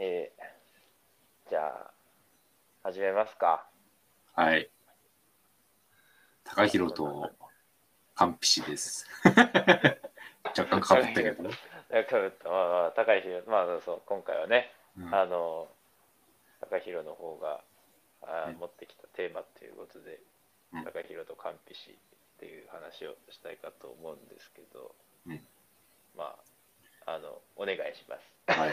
えー、じゃあ、始めますか。はい。高弘とカンピシです。若干かぶったけど。なんかまあまあ、高弘、まあそう、今回はね、うんあの、高弘の方があうん持ってきたテーマということで、うん高弘と完璧しっていう話をしたいかと思うんですけど、うんまあ、あの、お願いします。はい。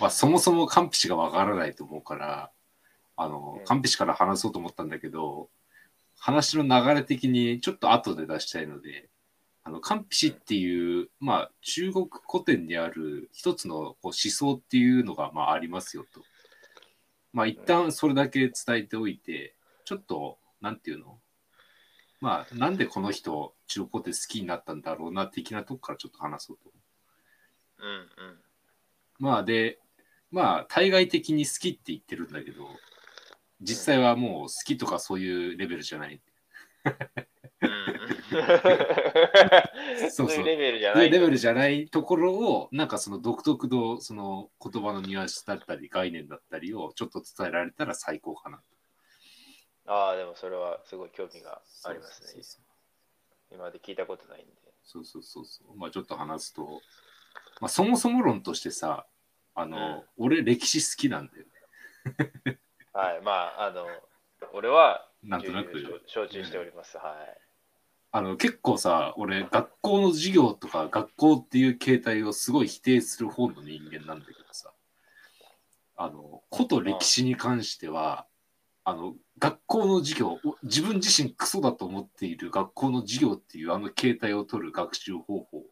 まあ、そもそもカンピシがわからないと思うから、あのうん、カンピシから話そうと思ったんだけど、話の流れ的にちょっと後で出したいので、あの、カンピシっていう、まあ、中国古典にある一つのこう思想っていうのが、まあ、ありますよと。まあ、一旦それだけ伝えておいて、ちょっと、なんていうの？まあ、なんでこの人、中国古典好きになったんだろうな、的なとこからちょっと話そうと思う。うんうん。まあで、まあ対外的に好きって言ってるんだけど、実際はもう好きとかそういうレベルじゃない。そうそうそういうレベルじゃないレベルじゃないところを、なんかその独特のその言葉のニュアンスだったり概念だったりをちょっと伝えられたら最高かな。ああ、でもそれはすごい興味がありますねそう。そう今まで聞いたことないんで。そうそうそうそう。まあちょっと話すと、まあそもそも論としてさ、あの、俺歴史好きなんだよね。はい、まあ、あの、俺はなんとなく承知しております。はい。あの結構さ、俺、学校の授業とか学校っていう形態をすごい否定する方の人間なんだけどさ、あの、古と歴史に関しては、あの、学校の授業、お自分自身クソだと思っている学校の授業っていうあの形態を取る学習方法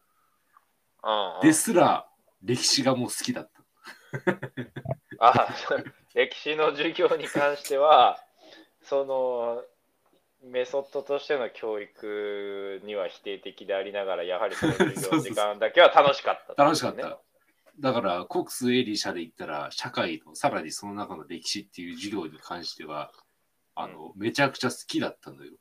ですら、歴史がもう好きだった。あ歴史の授業に関しては、そのメソッドとしての教育には否定的でありながら、やはりその授業時間だけは楽しかったね、楽しかった。だから、国数エリ社で言ったら、社会の、さらにその中の歴史っていう授業に関しては、あの、めちゃくちゃ好きだったのよ。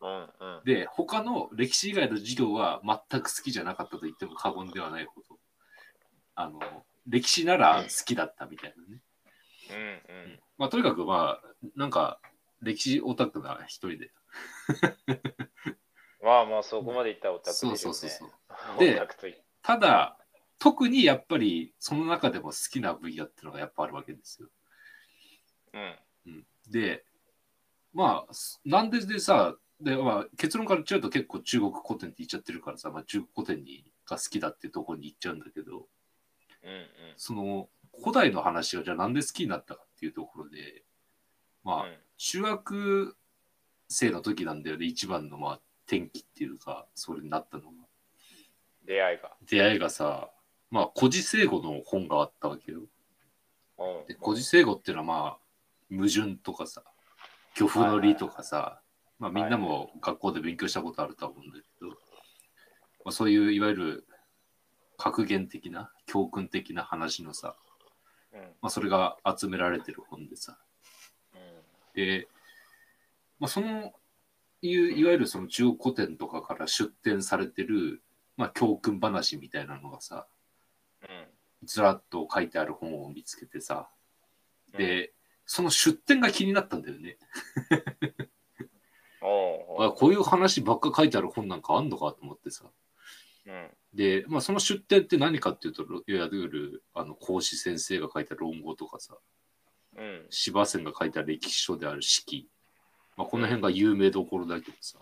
うんうん。で、他の歴史以外の授業は全く好きじゃなかったと言っても過言ではないほど、あの、歴史なら好きだったみたいなね。うんうん。まあ、とにかくまあ、なんか、歴史オタクな一人で。まあまあ、そこまでいったらオタクでしょうね。そうそうそうそう でただ、特にやっぱり、その中でも好きな分野っていうのがやっぱあるわけですよ。うん。うん、で、まあ、すなんででさ、でまあ、結論から言っちゃうと結構中国古典って言っちゃってるからさ、まあ、中国古典にが好きだっていうところに行っちゃうんだけど、うんうん。その古代の話をじゃあなんで好きになったかっていうところで、まあ、うん中学生の時なんだよね、一番のまあ転機っていうか、それになったのが。出会いが。出会いがさ、まあ、古事成語の本があったわけよ。うん。で古事成語っていうのはまあ、矛盾とかさ、漁夫の理とかさ、まあみんなも学校で勉強したことあるとは思うんだけど、まあ、そういういわゆる格言的な、教訓的な話のさ、うん。まあそれが集められてる本でさ、うん。で、まあ、そのいういわゆるその中国古典とかから出展されてる、まあ、教訓話みたいなのがさうんずらっと書いてある本を見つけてさ。うん。で、その出典が気になったんだよね。あこういう話ばっか書いてある本なんかあんのかと思ってさ。うん。で、まあ、その出典って何かっていうといわゆるあの孔子先生が書いた論語とかさ。うん。司馬遷が書いた歴史書である史まあ、この辺が有名どころだけどさ、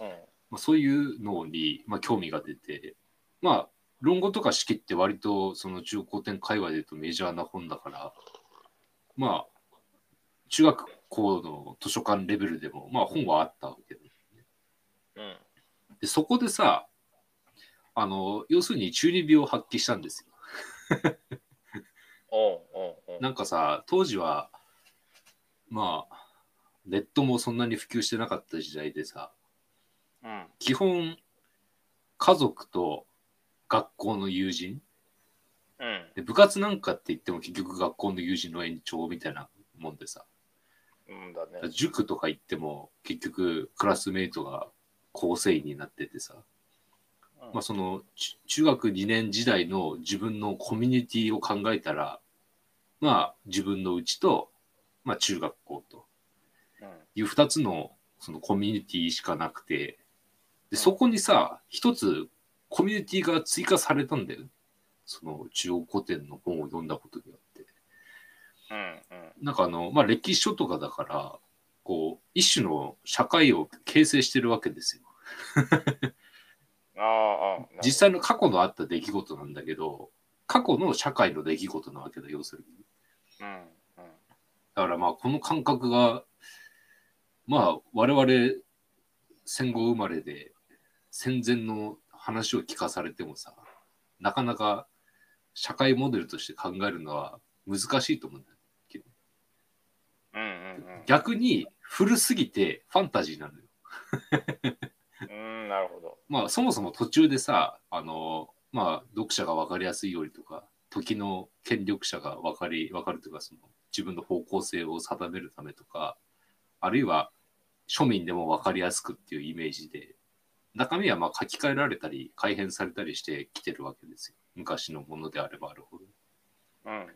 うん。まあ、そういうのに、まあ、興味が出て、まあ、論語とか式って割とその中古典界隈で言うとメジャーな本だから、まあ、中学校の図書館レベルでも、まあ本はあったわけで。うんで、そこでさ、あの、要するに中二病を発揮したんですよ。なんかさ、当時は、まあ、ネットもそんなに普及してなかった時代でさ、うん基本、家族と学校の友人？うん。で、部活なんかって言っても結局学校の友人の延長みたいなもんでさ、うんだね。塾とか行っても結局クラスメイトが構成員になっててさ、うまあ、そのち中学2年時代の自分のコミュニティを考えたら、まあ、自分のうちと、まあ、中学校と。うん。いう2つのそのコミュニティしかなくて。でそこにさ一つコミュニティが追加されたんだよね。その中国古典の本を読んだことによって。うんうん。なんかあの、まあ、歴史書とかだからこう一種の社会を形成してるわけですよ。ああああ実際の過去のあった出来事なんだけど過去の社会の出来事なわけだ要するに。うんうん。だからまあこの感覚がまあ我々戦後生まれで戦前の話を聞かされてもさなかなか社会モデルとして考えるのは難しいと思うんだけどうんうん逆に古すぎてファンタジーなのよ。うんうんなるほどまあそもそも途中でさあのまあ読者が分かりやすいようにとか時の権力者が分かり分かるというかその自分の方向性を定めるためとかあるいは庶民でも分かりやすくっていうイメージで中身はまあ書き換えられたり改変されたりしてきてるわけですよ。昔のものであればあるほど。うんうん。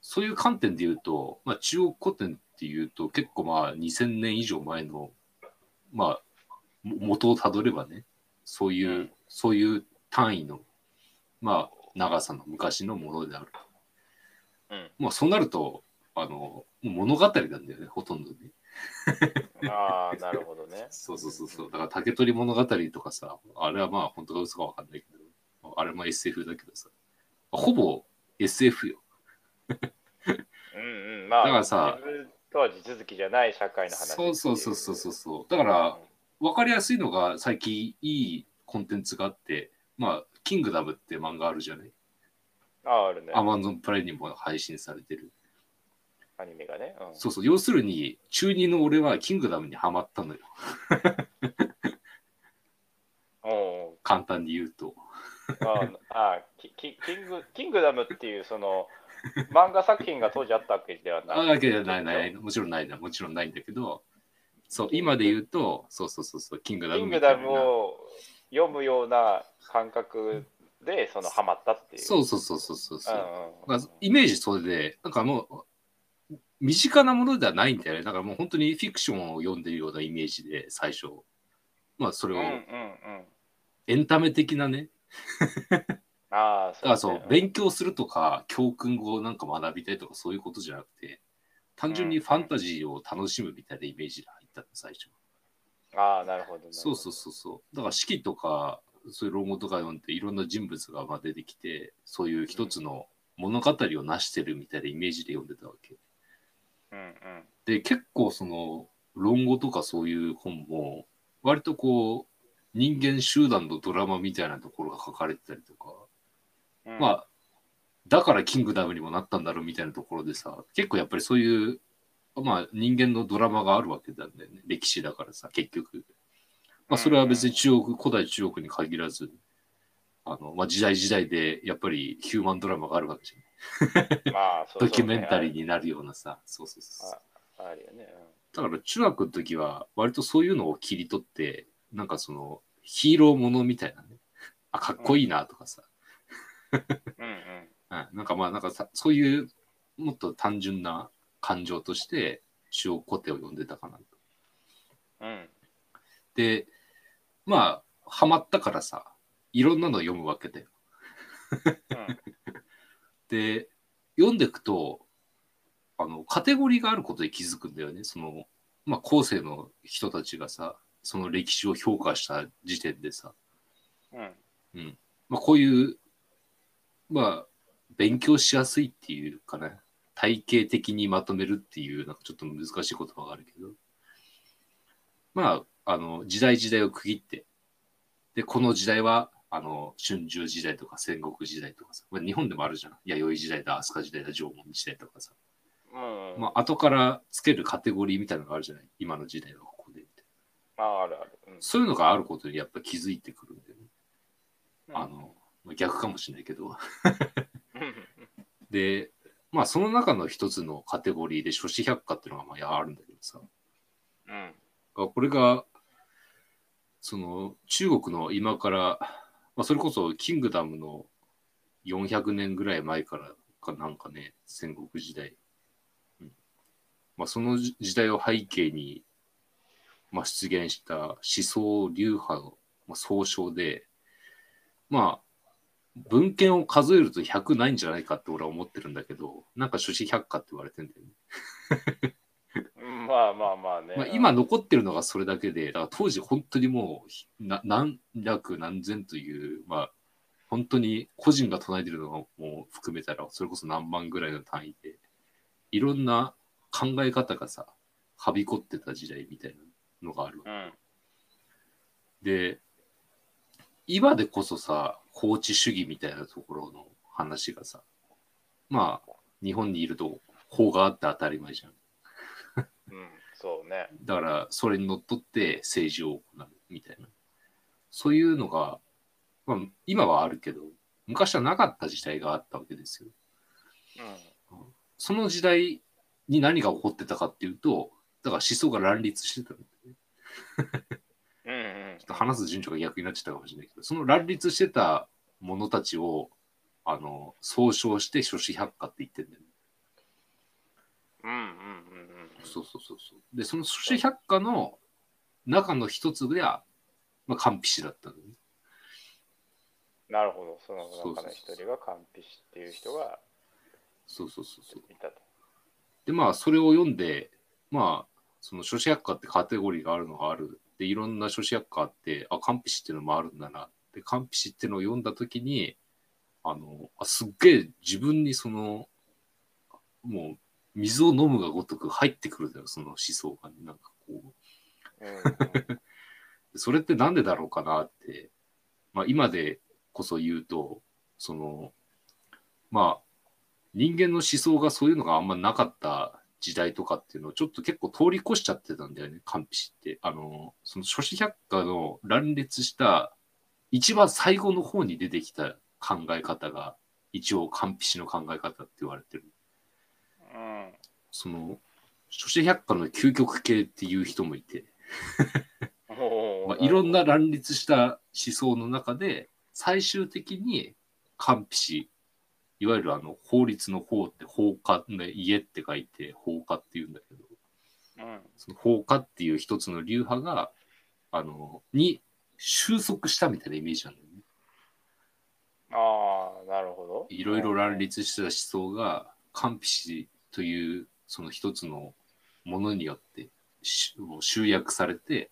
そういう観点で言うと、まあ、中国古典っていうと結構まあ2000年以上前のまあも元をたどればねそういう、うん。そういう単位のまあ長さの昔のものであると。うん。まあそうなるとあの物語なんだよねほとんどね。ああなるほどね そうそうそうそう。だから竹取物語とかさあれはまあ本当か嘘かわかんないけどあれも SF だけどさほぼ SF よ。うんうんまあだからさとは地続きじゃない社会の話そうそうそうそうそうそう。だから分かりやすいのが最近いいコンテンツがあって、まあ、キングダムって漫画あるじゃない？あああるねアマゾンプライムにも配信されてる。アニメがねうんそうそう。要するに、中二の俺はキングダムにはまったのよ。おう簡単に言うと。ああキキキングキングダムっていうその漫画作品が当時あったわけではない。あわけじゃないない。もちろんないな。もちろんないんだけど、そう、今で言うと、そうそうそうそう、キングダムキン。グダムを読むような感覚でそのハマったっていう。そうそうそうそうそうそう。うんうんまあ、イメージそれで、なんかもう、身近なものではないんだよね。だからもう本当にフィクションを読んでるようなイメージで、最初。まあ、それを。エンタメ的なね。ああ、そう、ね勉強するとか、教訓をなんか学びたいとか、そういうことじゃなくて、単純にファンタジーを楽しむみたいなイメージで入ったの、最初。ああ、なるほど。なるほどそうそうそうそう。だから式とか、そういう論語とか読んで、いろんな人物がまあ出てきて、そういう一つの物語を成してるみたいなイメージで読んでたわけ。うんうん。で、結構その、論語とかそういう本も、割とこう、人間集団のドラマみたいなところが書かれてたりとか、うん、まあ、だからキングダムにもなったんだろうみたいなところでさ、結構やっぱりそういう、まあ人間のドラマがあるわけなんだよね。歴史だからさ、結局。まあそれは別に中国、古代中国に限らず、あの、まあ時代時代でやっぱりヒューマンドラマがあるわけじゃない。まあ、そうドキュメンタリーに。になるようなさ、そうそうそう。ああるよね。だから中学の時は割とそういうのを切り取って、なんかそのヒーローものみたいなね、あ、かっこいいなとかさ、うんうん。うん なんかまあなんかさそういうもっと単純な感情として中国古典を読んでたかなと。うんうん。で、まあ、ハマったからさ、いろんなの読むわけだよ。うんで、読んでいくと、あの、カテゴリーがあることに気づくんだよね。その、まあ、後世の人たちがさ、その歴史を評価した時点でさ、うん。まあ、こういう、まあ、勉強しやすいっていうかね、体系的にまとめるっていう、なんかちょっと難しい言葉があるけど、まあ、あの、時代時代を区切って、で、この時代は、あの、春秋時代とか戦国時代とかさ、まあ、日本でもあるじゃん。弥生時代だ、飛鳥時代だ、縄文時代とかさ。うんうん。まあ、後からつけるカテゴリーみたいなのがあるじゃない？今の時代はここでみたいな。ああ、あるある。うんそういうのがあることにやっぱ気づいてくるんだよね。うんあの、まあ逆かもしれないけど。うんで、まあその中の一つのカテゴリーで諸子百科っていうのがまああるんだけどさ、うん。これが、その中国の今からまあ、それこそキングダムの400年ぐらい前からかなんかね、戦国時代。うんまあ、その時代を背景に、まあ、出現した思想流派の、総称で、まあ、文献を数えると100ないんじゃないかって俺は思ってるんだけど、なんか諸子百科って言われてんだよね。まあまあまあね。まあ、今残ってるのがそれだけで、だから当時本当にもうな何百何千という、まあ、本当に個人が唱えてるのがもう含めたら、それこそ何万ぐらいの単位で、いろんな考え方がさ、はびこってた時代みたいなのがある。うん。で、今でこそさ、法治主義みたいなところの話がさ、まあ、日本にいると法があって当たり前じゃん。うん。そうね。だから、それにのっとって政治を行うみたいな。そういうのが、まあ、今はあるけど、昔はなかった時代があったわけですよ。その時代に何が起こってたかっていうと、だから思想が乱立してたんだよね。うん。うんうんちょっと話す順序が逆になっちゃったかもしれないけど、その乱立してた者たちを、あの、総称して諸子百科って言ってんだよね。うんうんうんうん。そうそうそうそう。で、その諸子百科の中の一つが、まあ、完璧だったんだよね。なるほど。その中の一人が完璧っていう人がそうそうそうそう。いたと。で、まあ、それを読んで、まあ、その諸子百科ってカテゴリーがあるのがある。で、いろんな諸子百科あって、あ、完璧っていうのもあるんだな。で、完璧っていうのを読んだときに、あの、あすっげえ自分にその、もう、水を飲むがごとく入ってくるんだよ、その思想が、ね。なんかこう。それってなんでだろうかなって、まあ、今でこそ言うと、その、まあ、人間の思想がそういうのがあんまなかった時代とかっていうのをちょっと結構通り越しちゃってたんだよね、完璧って。あの、その諸子百科の乱立した一番最後の方に出てきた考え方が一応完璧の考え方って言われてる。うん。その、諸子百科の究極系っていう人もいて、おーまあ、いろんな乱立した思想の中で最終的に完璧いわゆるあの法律の法って法家、ね、家って書いて法家っていうんだけどうん。その法家っていう一つの流派があのに収束したみたいなイメージなんだよね。ああ、なるほど。いろいろ乱立した思想が完璧というその一つのものによって集約されて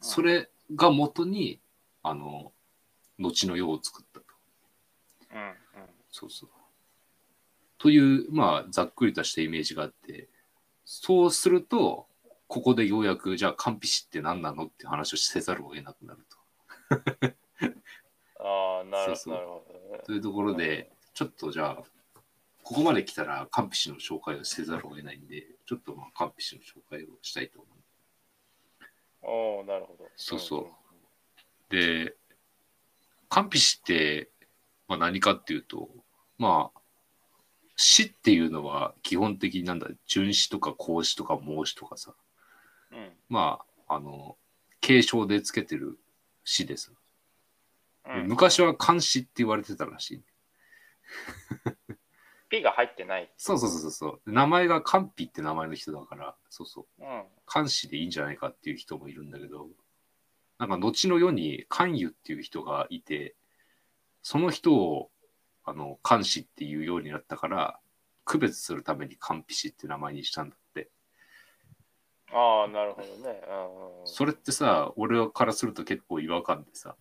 それが元にあの後の世を作ったと。うん。うん。そうそう。という、まあ、ざっくりとしたイメージがあって、そうすると、ここでようやく、じゃあ、完璧って何なのって話をせざるを得なくなるああ、なるそうそうなるほど。というところで、ちょっとじゃあ、ここまで来たら、完璧の紹介をせざるを得ないんで、ちょっと、まあ、完璧の紹介をしたいと思う。おおなるほど。そうそうで、完璧って、まあ、何かっていうと、まあ、詩っていうのは基本的になんだ、順詩とか孔詩とか孟詩とかさ、うん。うん。まあ、あの、継承でつけてる詩です。うん、昔は漢詩って言われてたらしい。ピが入ってない。そうそうそうそう。名前が漢碑って名前の人だから、そうそう。うん。漢詩でいいんじゃないかっていう人もいるんだけど、なんか後の世に漢湯っていう人がいて、その人をあの漢詩っていうようになったから、区別するために漢碑詩って名前にしたんだって。ああ、なるほどね。うんそれってさ、俺からすると結構違和感でさ、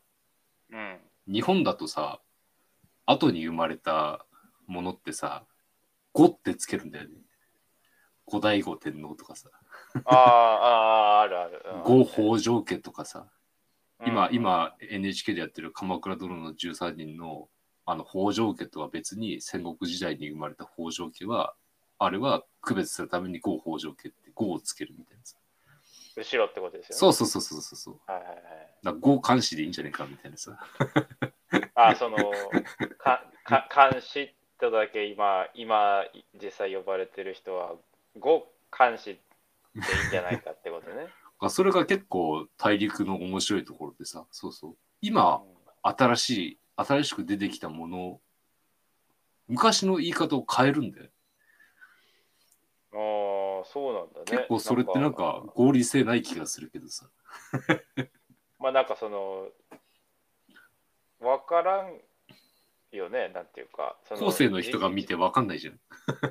うん。うん。日本だとさ、後に生まれたものってさ、語ってつけるんだよね。後醍醐天皇とかさ、ああ、ああ、あるある。うん後北条家とかさ、今、うん今 NHK でやってる鎌倉殿の13人のあの北条家とは別に戦国時代に生まれた北条家は、あれは区別するために後北条家って語をつけるみたいなさ。後ろってことですよね。そうそうそうそうそうそう。はいはいはい。だから語監視でいいんじゃないかみたいなさ。ああ、その、か、か、監視とだけ今、今、実際呼ばれてる人は、語監視でいいんじゃないかってことね。あそれが結構大陸の面白いところでさ、そうそう。今、新しい、新しく出てきたもの、昔の言い方を変えるんだよ。ああ、そうなんだね。結構それってなんか合理性ない気がするけどさ。まあなんかその、わからんよね、なんていうか。そ後世の人が見てわかんないじゃん。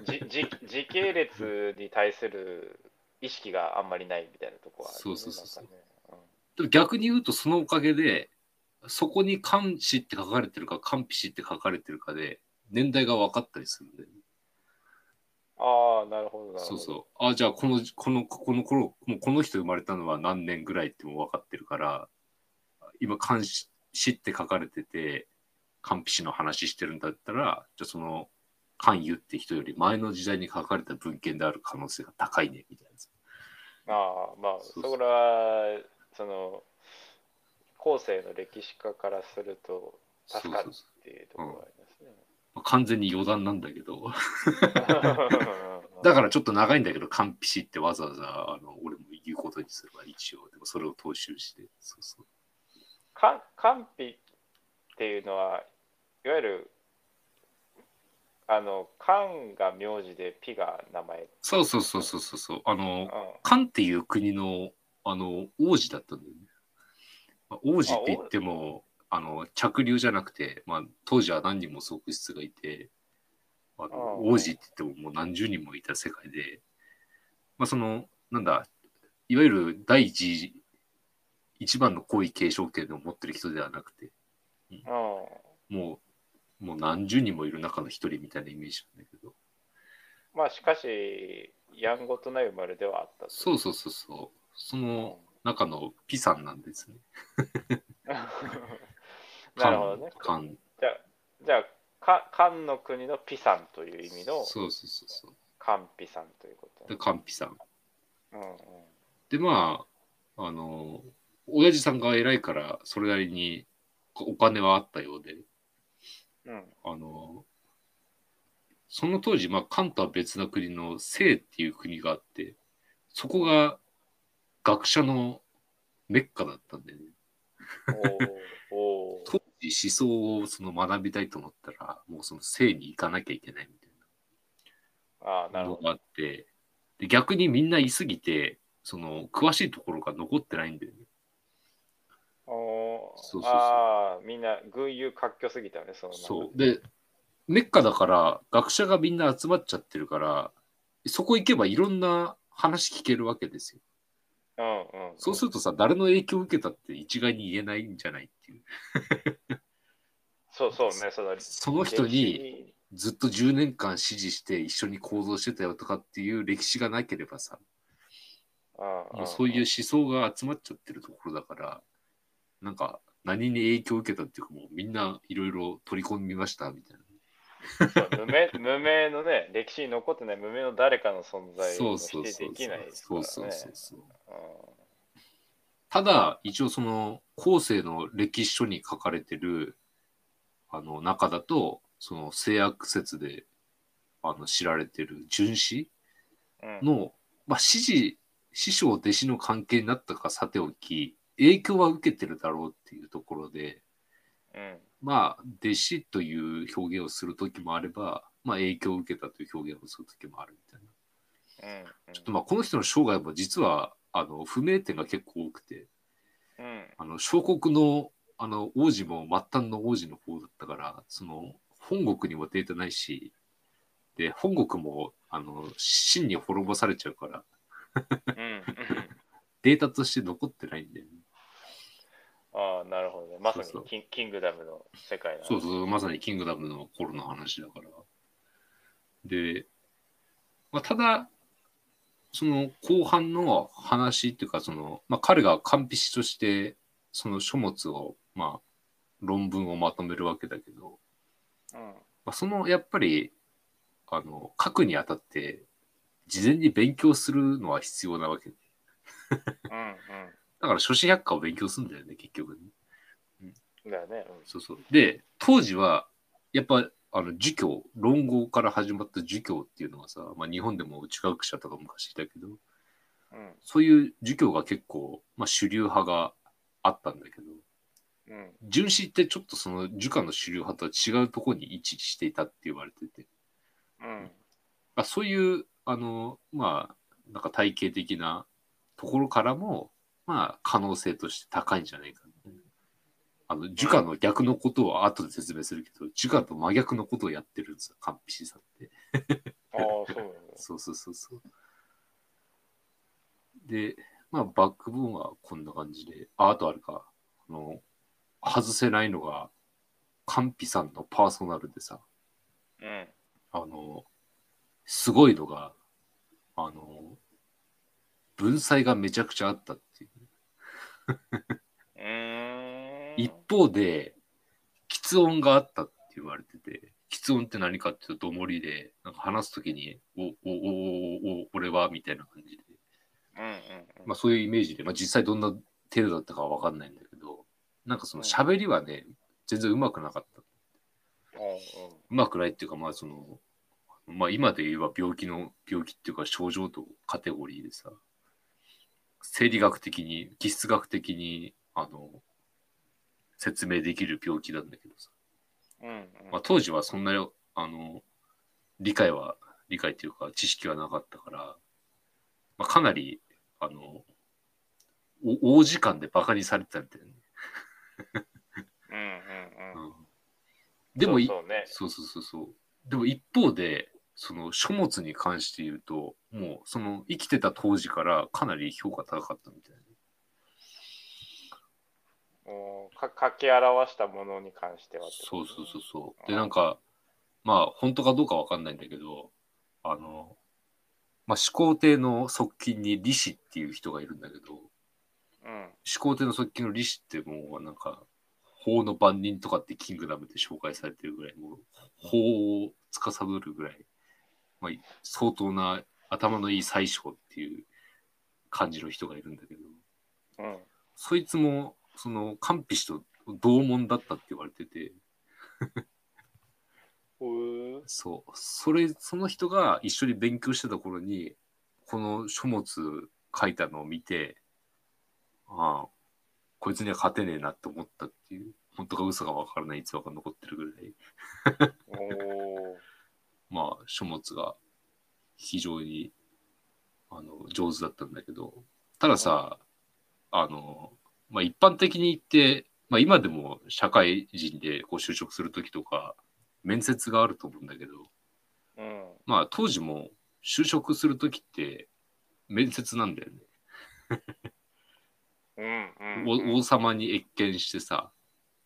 じじ時系列に対する意識があんまりないみたいなとこはあるよね、そうそうそうそうねでも逆に言うとそのおかげで、そこに漢詩って書かれてるか、漢筆詩って書かれてるかで、年代が分かったりするんだよね。ああ、なるほど、なるほど。そうそう。あ、じゃあこの、この、この頃、もうこの人生まれたのは何年ぐらいっても分かってるから、今漢詩って書かれてて、漢筆詩の話してるんだったら、じゃあその漢湯って人より前の時代に書かれた文献である可能性が高いね、みたいな。ああ、まあ、そうそうそれは、その、後世の歴史家からすると、助かるっていうところがありますね。まあ完全に余談なんだけど。だからちょっと長いんだけど、完璧ってわざわざあの俺も言うことにすれば一応、でもそれを踏襲して、そうそう。か官費っていうのは、いわゆる、あの、官が名字で、ピが名前。そうそうそうそうそうそう。あうの、ん。漢っていう国のあの王子だったんだよね。まあ王子って言っても、あの着流じゃなくて、まあ、当時は何人も側室がいて、あのうん王子って言ってももう何十人もいた世界で、まあ、その、なんだ、いわゆる第一一番の皇位継承権を持ってる人ではなくて、うん。もう、もう何十人もいる中の一人みたいなイメージなんだけど、まあ、しかし、やんごとない生まれではあったと。そうそうそうそう、その中のピさんなんですね。なるほどね。漢漢じゃあ、じゃあ、か漢の国のピさんという意味のそうそうそうそう。漢ピさんということで、ね。カンピさん。うんうん。で、まあ、あの、親父さんが偉いから、それなりにお金はあったようで、うん。あの、その当時、まあ、関とは別な国の清っていう国があって、そこが学者のメッカだったんでね。当時思想をその学びたいと思ったら、もうその清に行かなきゃいけないみたいああ、なるほど。なのがあって、で逆にみんないすぎて、その詳しいところが残ってないんだよね。おーそうそうそうああ、みんな群雄割拠すぎたよね、そのそう。で、メッカだから、学者がみんな集まっちゃってるから、そこ行けばいろんな話聞けるわけですよ。うんうん。そうするとさ、誰の影響を受けたって一概に言えないんじゃないっていう。そうそうね、そのその人に歴ずっと10年間支持して一緒に行動してたよとかっていう歴史がなければさ、史うんもうそういう思想が集まっちゃってるところだから、なんか何に影響を受けたっていうかもうみんないろいろ取り込みましたみたいな。無名無名のね、歴史に残ってない無名の誰かの存在そを否定できないですからそうそうね。そうそう。うんただ、一応その後世の歴史書に書かれてるあの中だと、その性悪説であの知られてる荀子うんの、まあ、師事、師匠弟子の関係になったかさておき、影響は受けてるだろうっていうところで、うん。まあ、弟子という表現をするときもあれば、まあ、影響を受けたという表現をするときもあるみたいな。うんうん。ちょっとまあ、この人の生涯も実は、あの、不明点が結構多くて、うん。あの、小国の、あの、王子も末端の王子の方だったから、その、本国にもデータないし、で、本国も、あの、真に滅ぼされちゃうから、うんうん。データとして残ってないんだよね。ああ、なるほどね。まさにそうそう。キンキングダムの世界な。そうそう、まさにキングダムの頃の話だから。で、まあ、ただ、その後半の話っていうか、その、まあ、彼が完璧として、その書物を、まあ、論文をまとめるわけだけど、うん。まあ、そのやっぱりあの書くにあたって事前に勉強するのは必要なわけ。でうんだから諸子百科を勉強するんだよね結局ねうん。だよね。そうそうで当時はやっぱあの儒教論語から始まった儒教っていうのはさ、まあ、日本でも内学者とか昔いたけどうん。そういう儒教が結構、まあ、主流派があったんだけどうん。純子ってちょっとその儒家の主流派とは違うところに位置していたって言われてて、うん。あそういう、あの、まあ、なんか体系的なところからも、まあ、可能性として高いんじゃないかな。あの、儒家の逆のことを後で説明するけど、儒家と真逆のことをやってるんですよ、カンピシさんって。ああ、そうなんだ。そうそうそうそう。で、まあ、バックボーンはこんな感じで、あ、あとあるか、あの、外せないのが、カンピさんのパーソナルでさ、うん。あの、すごいのが、あの、文才がめちゃくちゃあった。一方で、喫音があったって言われてて、喫音って何かっていうと、どもりで、なんか話すときに、お、お、お、お、お、俺は、みたいな感じで、うんうんうん。まあそういうイメージで、まあ実際どんな程度だったかはわかんないんだけど、なんかその喋りはね、全然うまくなかった。うんうまくないっていうか、まあその、まあ今で言えば病気の、病気っていうか症状とカテゴリーでさ、生理学的に、気質学的に、あの、説明できる病気なんだけどさ、うんうん。まあ当時はそんな、あの、理解は、理解っていうか知識はなかったから、まあかなり、あの、お大時間でバカにされてたみたいなね。うんうんうん。うんでもいそうそうね。そうそうそうそう。でも一方で、その書物に関して言うと、もうその生きてた当時からかなり評価高かったみたいな。か書き表したものに関してはってことそうそうそうそう。で、なんか、まあ本当かどうかわかんないんだけど、あの、まあ始皇帝の側近に李氏っていう人がいるんだけど、うん。始皇帝の側近の李氏ってもうなんか、法の番人とかってキングダムで紹介されてるぐらい、もう法を司るぐらい、まあ、相当な頭のいい宰相っていう感じの人がいるんだけど、うん。そいつも、その、カンピ氏と同門だったって言われてて、そう、それ、その人が一緒に勉強してた頃に、この書物書いたのを見て、ああ、こいつには勝てねえなって思ったっていう、本当か嘘かわからない逸話が残ってるぐらい、まあ、書物が非常に、あの、上手だったんだけど、たださ、あの、まあ一般的に言って、まあ今でも社会人でこう就職するときとか、面接があると思うんだけど、うん。まあ当時も就職するときって面接なんだよね。うんうん。お王様に謁見してさ、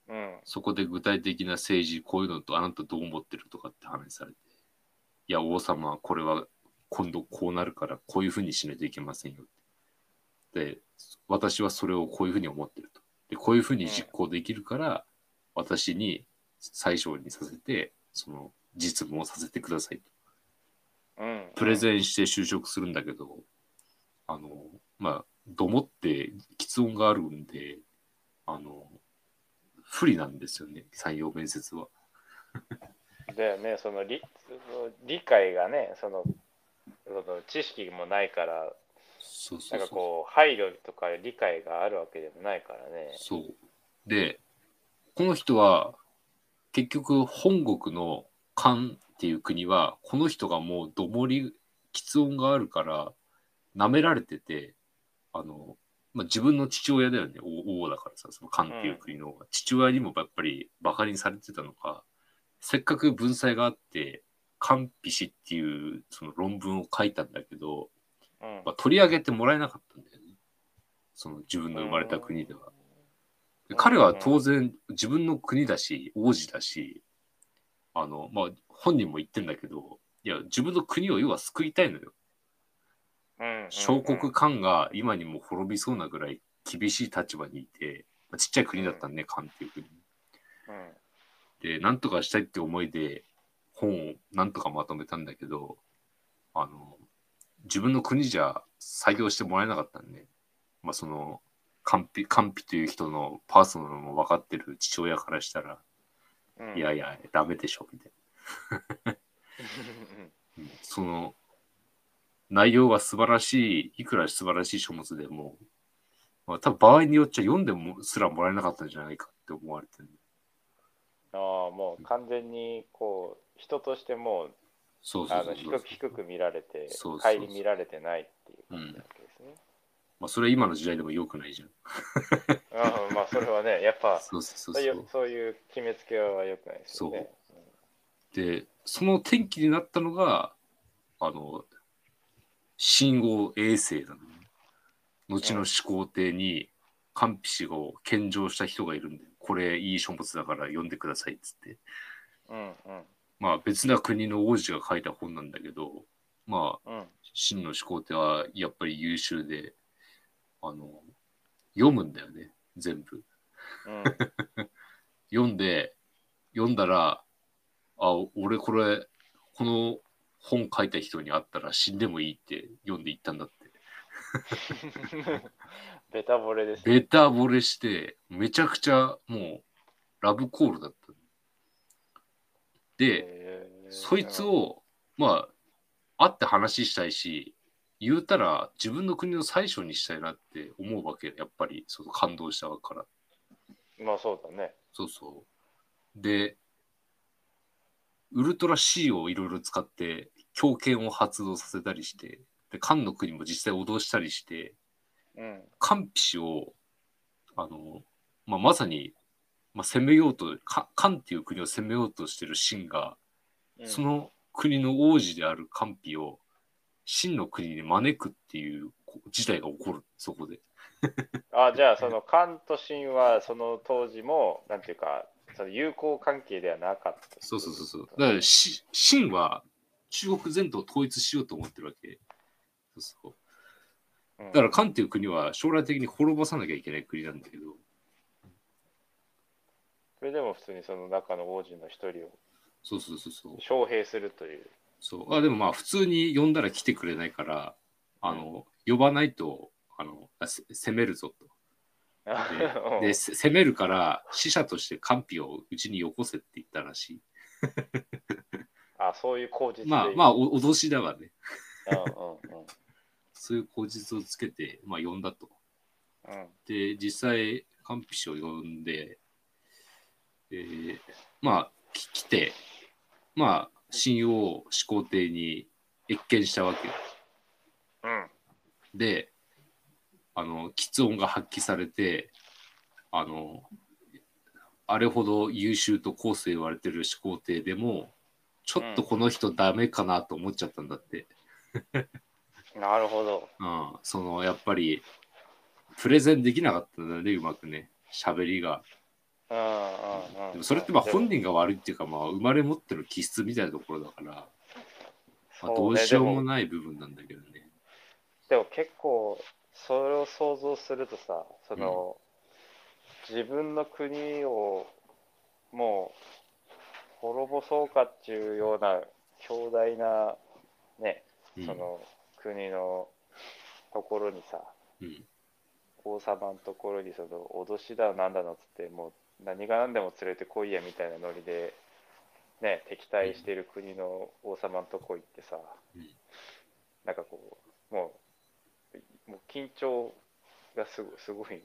うん。そこで具体的な政治、こういうのとあなたどう思ってるとかって話されて、いや、王様、これは今度こうなるからこういうふうにしないといけませんよ。で、私はそれをこういうふうに思ってると。で、こういうふうに実行できるから、私に最小にさせて、その実務をさせてくださいと。うん。プレゼンして就職するんだけど、あの、まあ、どもって喫音があるんで、あの、不利なんですよね、採用面接は。だよね、その理理解がね、そのその知識もないから、なそうそうんそう。かこう、配慮とか理解があるわけでもないからね。そう。で、この人は、結局、本国の漢っていう国は、この人がもうどもり、喫音があるから、舐められてて、あの、まあ、自分の父親だよね、王王だからさ、その漢っていう国の、父親にもやっぱりバカにされてたのか、せっかく文才があって、漢筆氏っていうその論文を書いたんだけど、うんまあ、取り上げてもらえなかったんだよね。その自分の生まれた国では。で彼は当然自分の国だし、王子だし、あの、まあ、本人も言ってんだけど、いや、自分の国を要は救いたいのよ。うん小国漢が今にも滅びそうなぐらい厳しい立場にいて、まあ、ちっちゃい国だったんね、漢っていう国。うんで、なんとかしたいって思いで本をなんとかまとめたんだけど、あの、自分の国じゃ採用してもらえなかったんで、まあその、カンピ、カンピという人のパーソナルも分かってる父親からしたら、うん。いやいや、ダメでしょ、みたいな。その、内容が素晴らしい、いくら素晴らしい書物でも、まあ多分場合によっちゃ読んでもすらもらえなかったんじゃないかっって思われてるああ、もう完全にこう、人としてもうそうそうあのそうそう低く低く見られてそうそうそう顧みられてないっていう感じなわけですね。まあそれは今の時代でも良くないじゃん。うん、まあそれはね、やっぱそうそうそういそうう。そういう決めつけは良くないですよね。で、その転機になったのが、あの、信号衛星なのね。後の始皇帝に、カンピ氏を献上した人がいるんで、これいい書物だから読んでくださいっつって。うんうんまあ別な国の王子が書いた本なんだけど、まあうん真の始皇帝はやっぱり優秀で、あの、読むんだよね、全部。うん 読んで、読んだら、あ、俺これ、この本書いた人に会ったら死んでもいいって読んでいったんだって。ベタ惚れですね。ベタ惚れして、めちゃくちゃもうラブコールだった。で、そいつ、を、まあ、会って話したいし、言うたら自分の国の最初にしたいなって思うわけ、やっぱり、その感動したから。うんまあそうだね。そうそう。で、ウルトラ C をいろいろ使って、強権を発動させたりして、で、漢の国も実際脅したりして、うん漢ピ氏を、あの、まあ、まさに、まあ、攻めようと、か漢っていう国を攻めようとしてる秦が、うんその国の王子である漢ピを、秦の国に招くっていうこ事態が起こる、そこで。あじゃあその関と秦はその当時もなんていうかその友好関係ではなかった。そうそうそうそう。だから、し秦は中国全土を統一しようと思ってるわけ。そうそう。うんだから、漢っていう国は将来的に滅ぼさなきゃいけない国なんだけど、それでも普通にその中の王子の一人をそうそうそうそう。招聘するという。そうあでもまあ、普通に呼んだら来てくれないから、あの、呼ばないと、あの、あせ攻めるぞと。で、でせ攻めるから、死者として漢ピをうちによこせって言ったらしい。あそういう口実でまあ、まあ、お脅しだわね。あ、うんうんそういう口実をつけて、まあ、呼んだと。うんで、実際、カンピ氏を呼んで、えーまあ、き来て、まあ、新王始皇帝に謁見したわけよ。うんで、あの、喫音が発揮されて、あの、あれほど優秀と後世言われてる始皇帝でも、ちょっとこの人ダメかなと思っちゃったんだって。なるほど。うん、その、やっぱり、プレゼンできなかったんだね、うまくね。喋りが。うんうんうんでもそれってまあ本人が悪いっていうか、まあ生まれ持ってる気質みたいなところだから、まあ、どうしようもない部分なんだけどね。でも結構それを想像するとさその、自分の国をもう滅ぼそうかっていうような強大なねうんその国のところにさ、うん。王様のところにその脅しだなんだのっつってもう何が何でも連れてこいやみたいなノリでね敵対してる国の王様のとこ行ってさ、うん。なんかこうもうもう緊張がすごすごい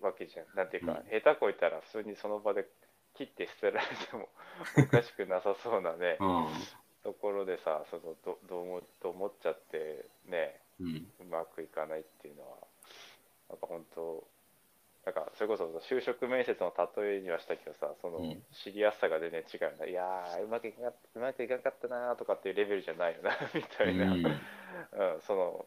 わけじゃん。なんていうか、下手こいたら普通にその場で切って捨てられてもおかしくなさそうなねうんところでさそのどどうもどう思っちゃってねうん。うまくいかないっていうのはなんか本当なんかそれこそ就職面接の例えにはしたけどさそのうん。知りやすさが全然違うな、いやーうまくいかなうまくいかなかったなーとかっていうレベルじゃないよな みたいな、ううんんその、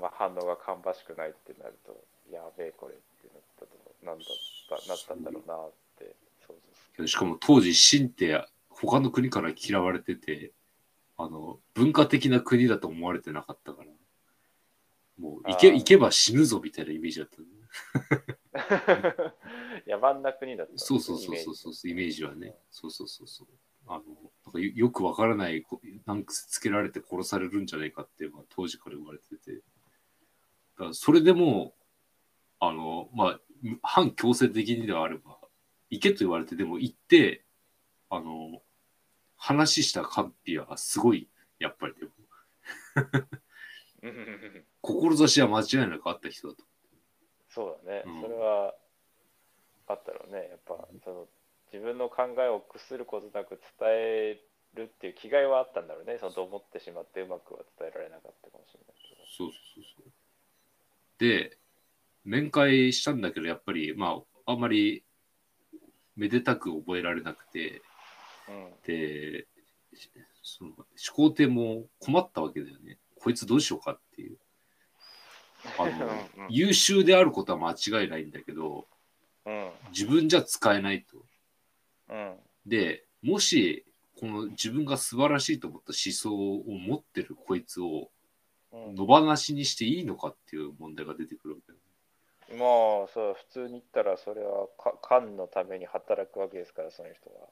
まあ、反応が芳しくないってなるとやべえこれってなったとなんだったなったんだろうなって想像すけどしかも当時、秦って他の国から嫌われてて、あの、文化的な国だと思われてなかったから、もう行けあー行けば死ぬぞみたいなイメージだったのね。る 野蛮な国だったそうそうそうそうそうそう、イメージはね。そうそうそうそう。あの、なんかよよくわからない、こ難癖つけられて殺されるんじゃないかっていうのが当時から言われてて。だからそれでも、あの、まあ、反強制的にではあれば、行けと言われて、でも行って、あの、話したカンピはすごい、やっぱりでも、志は間違いなくあった人だと。そうだね、うんそれはあったろうね。やっぱその自分の考えを臆することなく伝えるっていう気概はあったんだろうね。そのと思ってしまってうまくは伝えられなかったかもしれないけど。そうそうそうそう。で、面会したんだけど、やっぱり、まあ、あんまりめでたく覚えられなくて、うん。で、その始皇帝も困ったわけだよね。こいつどうしようかっていう。あの優秀であることは間違いないんだけど、うん。自分じゃ使えないと。うん。で、もし、この自分が素晴らしいと思った思想を持ってるこいつをうん。野放しにしていいのかっていう問題が出てくるわけだよね。まあ、そう、普通に言ったら、それはか官のために働くわけですから、その人は。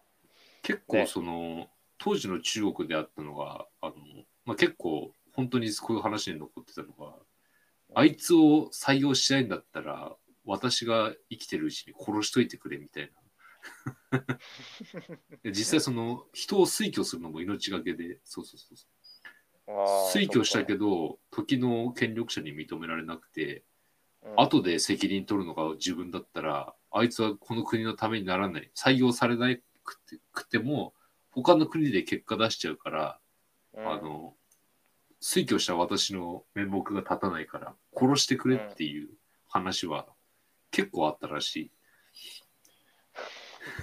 結構ねその、当時の中国であったのが、あの、まあ、結構本当にこういう話に残ってたのが、あいつを採用しないんだったら、私が生きてるうちに殺しといてくれみたいな。で実際その人を推挙するのも命がけで、そうそうそうそう。推挙したけそど、時の権力者に認められなくて、うん後で責任取るのが自分だったら、あいつはこの国のためにならない。採用されなくてくても、他の国で結果出しちゃうから、うんあの、推挙した私の面目が立たないから、殺してくれっていう話は結構あったらしい。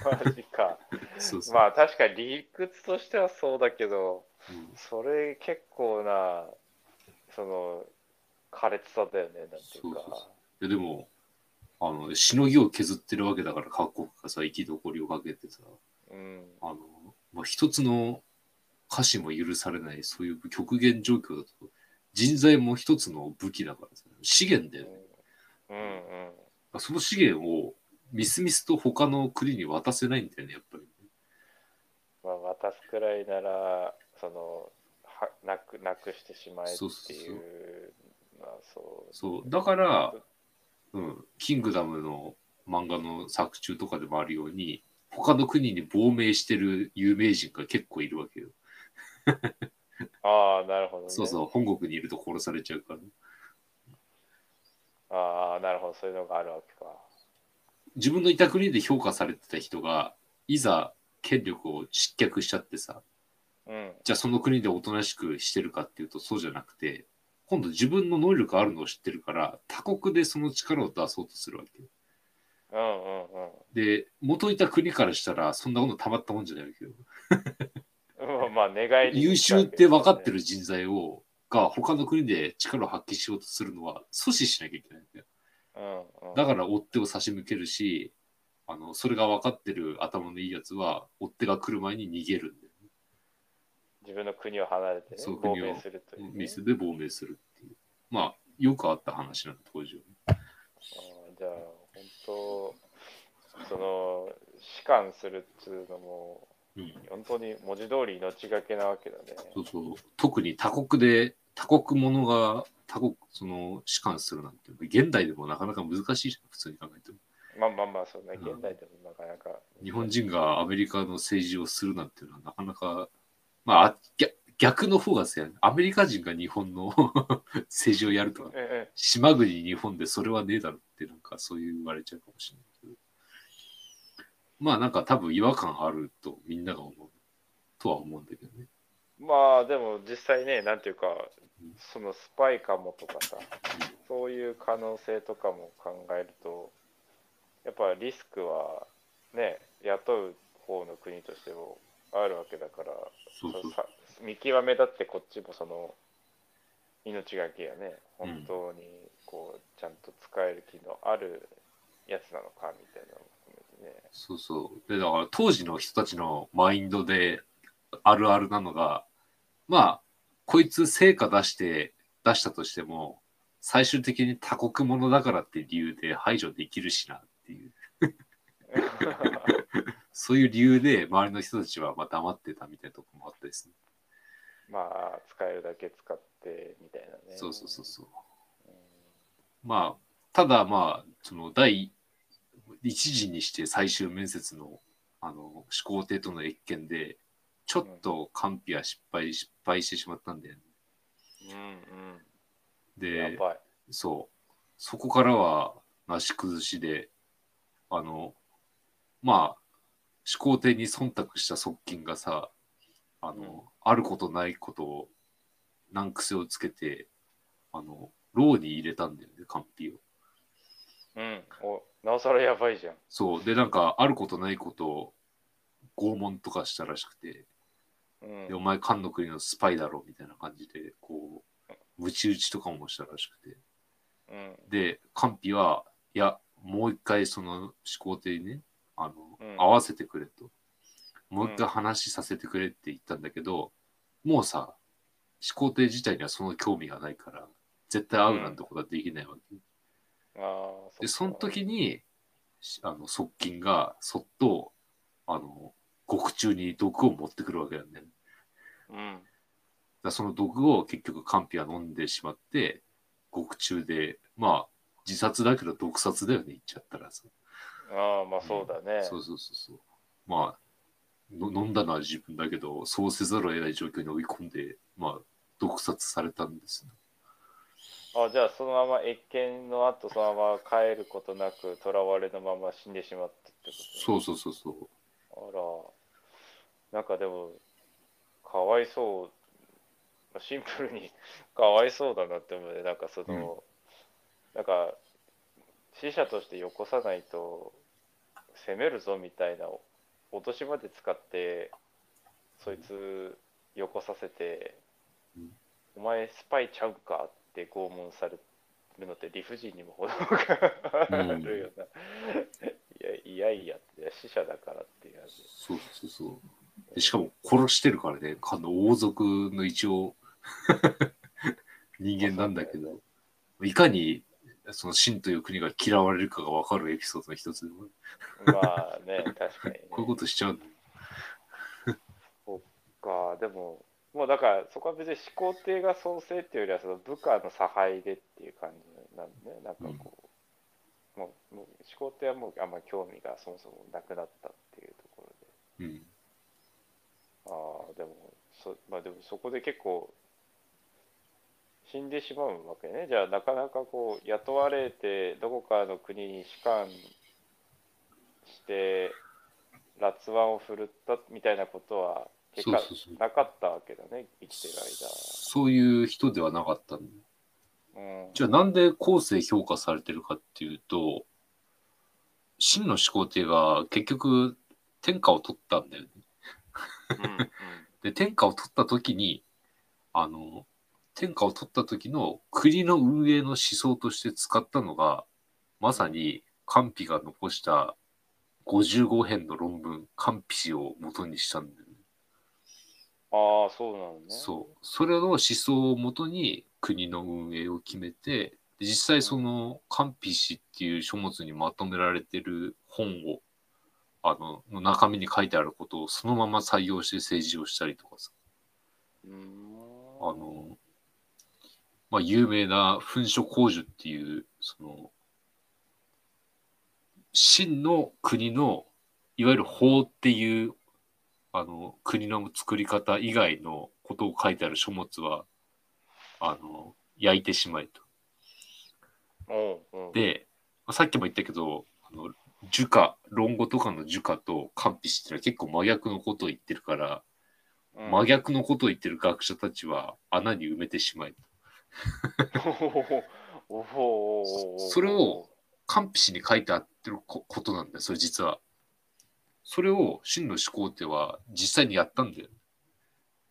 マジか。そうそう。まあ、確かに理屈としてはそうだけど、うんそれ結構な、その、苛烈さだよね、なんていうか。そうそうそででも、あの、しのぎを削ってるわけだから、各国がさ、生き残りをかけてさ、うん。あの、まあ、一つの歌詞も許されない、そういう極限状況だと、人材も一つの武器だからさ、資源だよね。うんうん。その資源をみすみすと他の国に渡せないんだよね、やっぱり。まあ、渡すくらいなら、その、はなくなくしてしまえっていう、まあそう。そう、だから、うん、キングダムの漫画の作中とかでもあるように、他の国に亡命してる有名人が結構いるわけよ。ああ、なるほどね。そうそう、本国にいると殺されちゃうから。ああ、なるほど、そういうのがあるわけか。自分のいた国で評価されてた人が、いざ権力を失脚しちゃってさ、うん。じゃあその国でおとなしくしてるかっていうとそうじゃなくて、今度自分の能力があるのを知ってるから、他国でその力を出そうとするわけよ。うんうんうん。で、元いた国からしたら、そんなことたまったもんじゃないわけよ。うん、まあ、願いに優秀って分かってる人材を、が他の国で力を発揮しようとするのは阻止しなきゃいけないんだよ。うんうん、だから追っ手を差し向けるし、あの、それが分かってる頭のいいやつは、追っ手が来る前に逃げるんだよ。自分の国を離れて、ね、亡そう国を命するという、ね。ミスで亡命するっていう。まあ、よくあった話なんだ、当時は。あーじゃあ、本当、その、士官するっつうのも、うん。本当に文字通り命がけなわけだね。そうそう。特に他国で、他国者が他国、その、士官するなんて、現代でもなかなか難しいじゃん、普通に考えても。まあまあまあ、そうね、うん現代でもなかなか。日本人がアメリカの政治をするなんていうのはなかなか、まあ、あ逆逆の方が強い。アメリカ人が日本の 政治をやるとか、ええ島国日本でそれはねえだろって、なんかそういう言われちゃうかもしれないけど。まあなんか多分違和感あるとみんなが思うとは思うんだけどね。まあでも実際ね、なんていうか、そのスパイかもとかさ、そういう可能性とかも考えると、やっぱリスクはね、雇う方の国としてもあるわけだから、そうそう見極めだってこっちもその命がけやね、うん本当にこうちゃんと使える機能あるやつなのかみたいなのも含めてね。そうそう。で、だから当時の人たちのマインドであるあるなのが、まあ、こいつ成果出して、出したとしても、最終的に他国者だからって理由で排除できるしなっていう、そういう理由で周りの人たちはまあ黙ってたみたいなところもあったですね。まあ使えるだけ使ってみたいなね。そうそうそうそう。うんまあ、ただまあ、その第一次にして最終面接の、あの、始皇帝との謁見で、ちょっと完備は失敗、失敗してしまったんだよね。うんうん。で。そう。そこからは、なし崩しで、あの、まあ、始皇帝に忖度した側近がさ、あの、うんあることないことを難癖をつけて、あの、牢に入れたんだよね、カンピを。うん。お、なおさらやばいじゃん。そう。で、なんか、あることないことを拷問とかしたらしくて、うんで、お前、漢の国のスパイだろ、みたいな感じで、こう、ムチ打ちとかもしたらしくて。うん。で、カンピは、いや、もう一回その始皇帝にね、あの、うん合わせてくれと。もう一回話させてくれって言ったんだけど、もうさ、始皇帝自体にはその興味がないから、絶対会うなんてことはできないわけ。ああ、で、その時に、しあの側近がそっと、あの、獄中に毒を持ってくるわけだよね。うん。らその毒を結局、カンピは飲んでしまって、獄中で、まあ、自殺だけど毒殺だよね、言っちゃったらさ。ああ、まあそうだね。そうそうそうそう。まあの、飲んだのは自分だけど、そうせざるを得ない状況に追い込んで、まあ、毒殺されたんですね。あじゃあそのまま越見の後そのまま帰ることなく囚われのまま死んでしまったってこと？そうそうそうそう。あら。なんかでもかわいそう。まあシンプルに かわいそうだなって思うね。なんかその、なんか死者としてよこさないと攻めるぞみたいな脅しまで使ってそいつよこさせて、うん。お前スパイちゃうかって拷問されるのって理不尽にも程があるよな、いやいやいやって死者だからっていうやつ。そうそうそう。でしかも殺してるからね、あの王族の一応 人間なんだけど、いかにその秦という国が嫌われるかが分かるエピソードの一つでも、まあね 確かに、ね、こういうことしちゃうんだよ。かでももうだからそこは別に始皇帝が創生っていうよりはその部下の差配でっていう感じなんでねなんかこう、もうもう始皇帝はもうあんまり興味がそもそもなくなったっていうところでうん。ああでもそまあでもそこで結構死んでしまうわけね。じゃあなかなかこう雇われてどこかの国に士官して辣腕を振るったみたいなことは結果なかったわけだね生きてるそういう人ではなかったんだよ。間うん。じゃあなんで後世評価されてるかっていうと、秦の始皇帝が結局天下を取ったんだよね。うんうん。で、天下を取った時に、あの、天下を取った時の国の運営の思想として使ったのが、まさに官費が残した55編の論文、官費史を元にしたんだよね。ああそうなのねそう。それの思想をもとに国の運営を決めて、で実際その、官費史っていう書物にまとめられてる本を、あの、の中身に書いてあることをそのまま採用して政治をしたりとかさ。あの、まあ、有名な噴書公樹っていう、その、秦の国の、いわゆる法っていう、あの、国の作り方以外のことを書いてある書物は、あの、焼いてしまえと。で、まあさっきも言ったけど、あの、儒家、論語とかの儒家と官費史っていうのは結構真逆のことを言ってるから、うん真逆のことを言ってる学者たちは穴に埋めてしまえと。お おそれを官費史に書いてあってるこことなんだよ、それ実は。それを秦の始皇帝は実際にやったんだよ。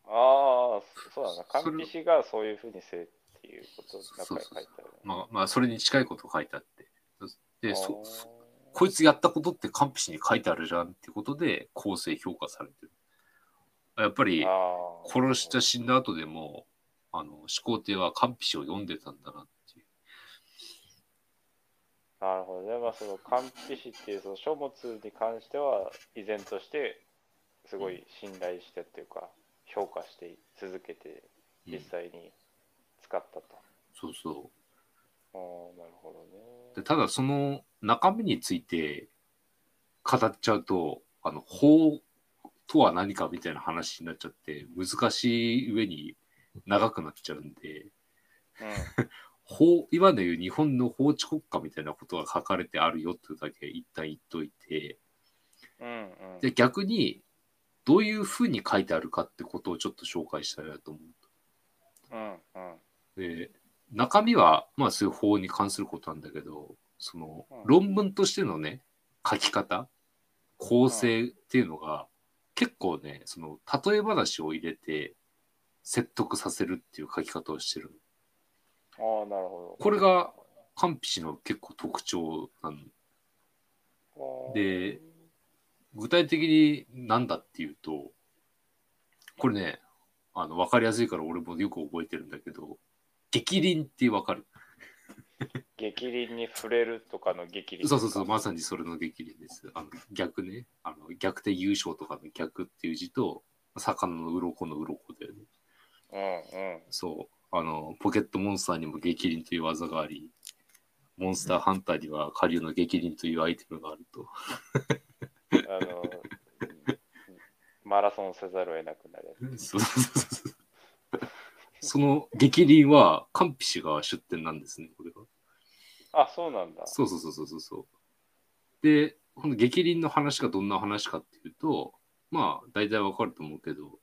ああ、そうだな。それ官費師がそういうふうにせえっていうことを中に書いてあるね。まあ、まあ、それに近いことを書いてあって。で、そこいつやったことって官費史に書いてあるじゃんってことで、後世評価されてる。やっぱり、殺した死んだ後でも、あの、始皇帝は官費史を読んでたんだなっていう。なるほどね。まあ、その官費師っていうその書物に関しては、依然としてすごい信頼してっていうか、評価して続けて、うん実際に使ったと。そうそああ、なるほどう。でね。ただ、その中身について語っちゃうと、あの、法とは何かみたいな話になっちゃって、難しい上に長くなっちゃうんで、うん。法、今でいう日本の法治国家みたいなことが書かれてあるよっていうだけ一旦言っといて、うんうん。で、逆に、どういうふうに書いてあるかってことをちょっと紹介したいなと思うんうん。う。で、中身は、まあ、そういう法に関することなんだけど、そのうん、論文としてのね、書き方、構成っていうのが、結構ね、その、例え話を入れて、説得させるっていう書き方をしてるの。ああ、なるほこれが、カンピ氏の結構特徴なの。ど。で具体的に何だっていうと、これね、あの、わかりやすいから俺もよく覚えてるんだけど、激鱗ってわかる激鱗に触れるとかの激鱗。そうそうそう、まさにそれの激鱗です。あの逆ね、あの逆転優勝とかの逆っていう字と、魚の鱗の鱗だよね。うんうん。そう、あの、ポケットモンスターにも激鱗という技があり、モンスターハンターには下流の激鱗というアイテムがあると。あの、マラソンせざるを得なくなる。そうそうそうその激鱗は、カンピ氏が出店なんですね、これが。あ、そうなんだ。そうそうそうそうそうそう。で、この激鱗の話がどんな話かっていうと、まあ、大体わかると思うけど、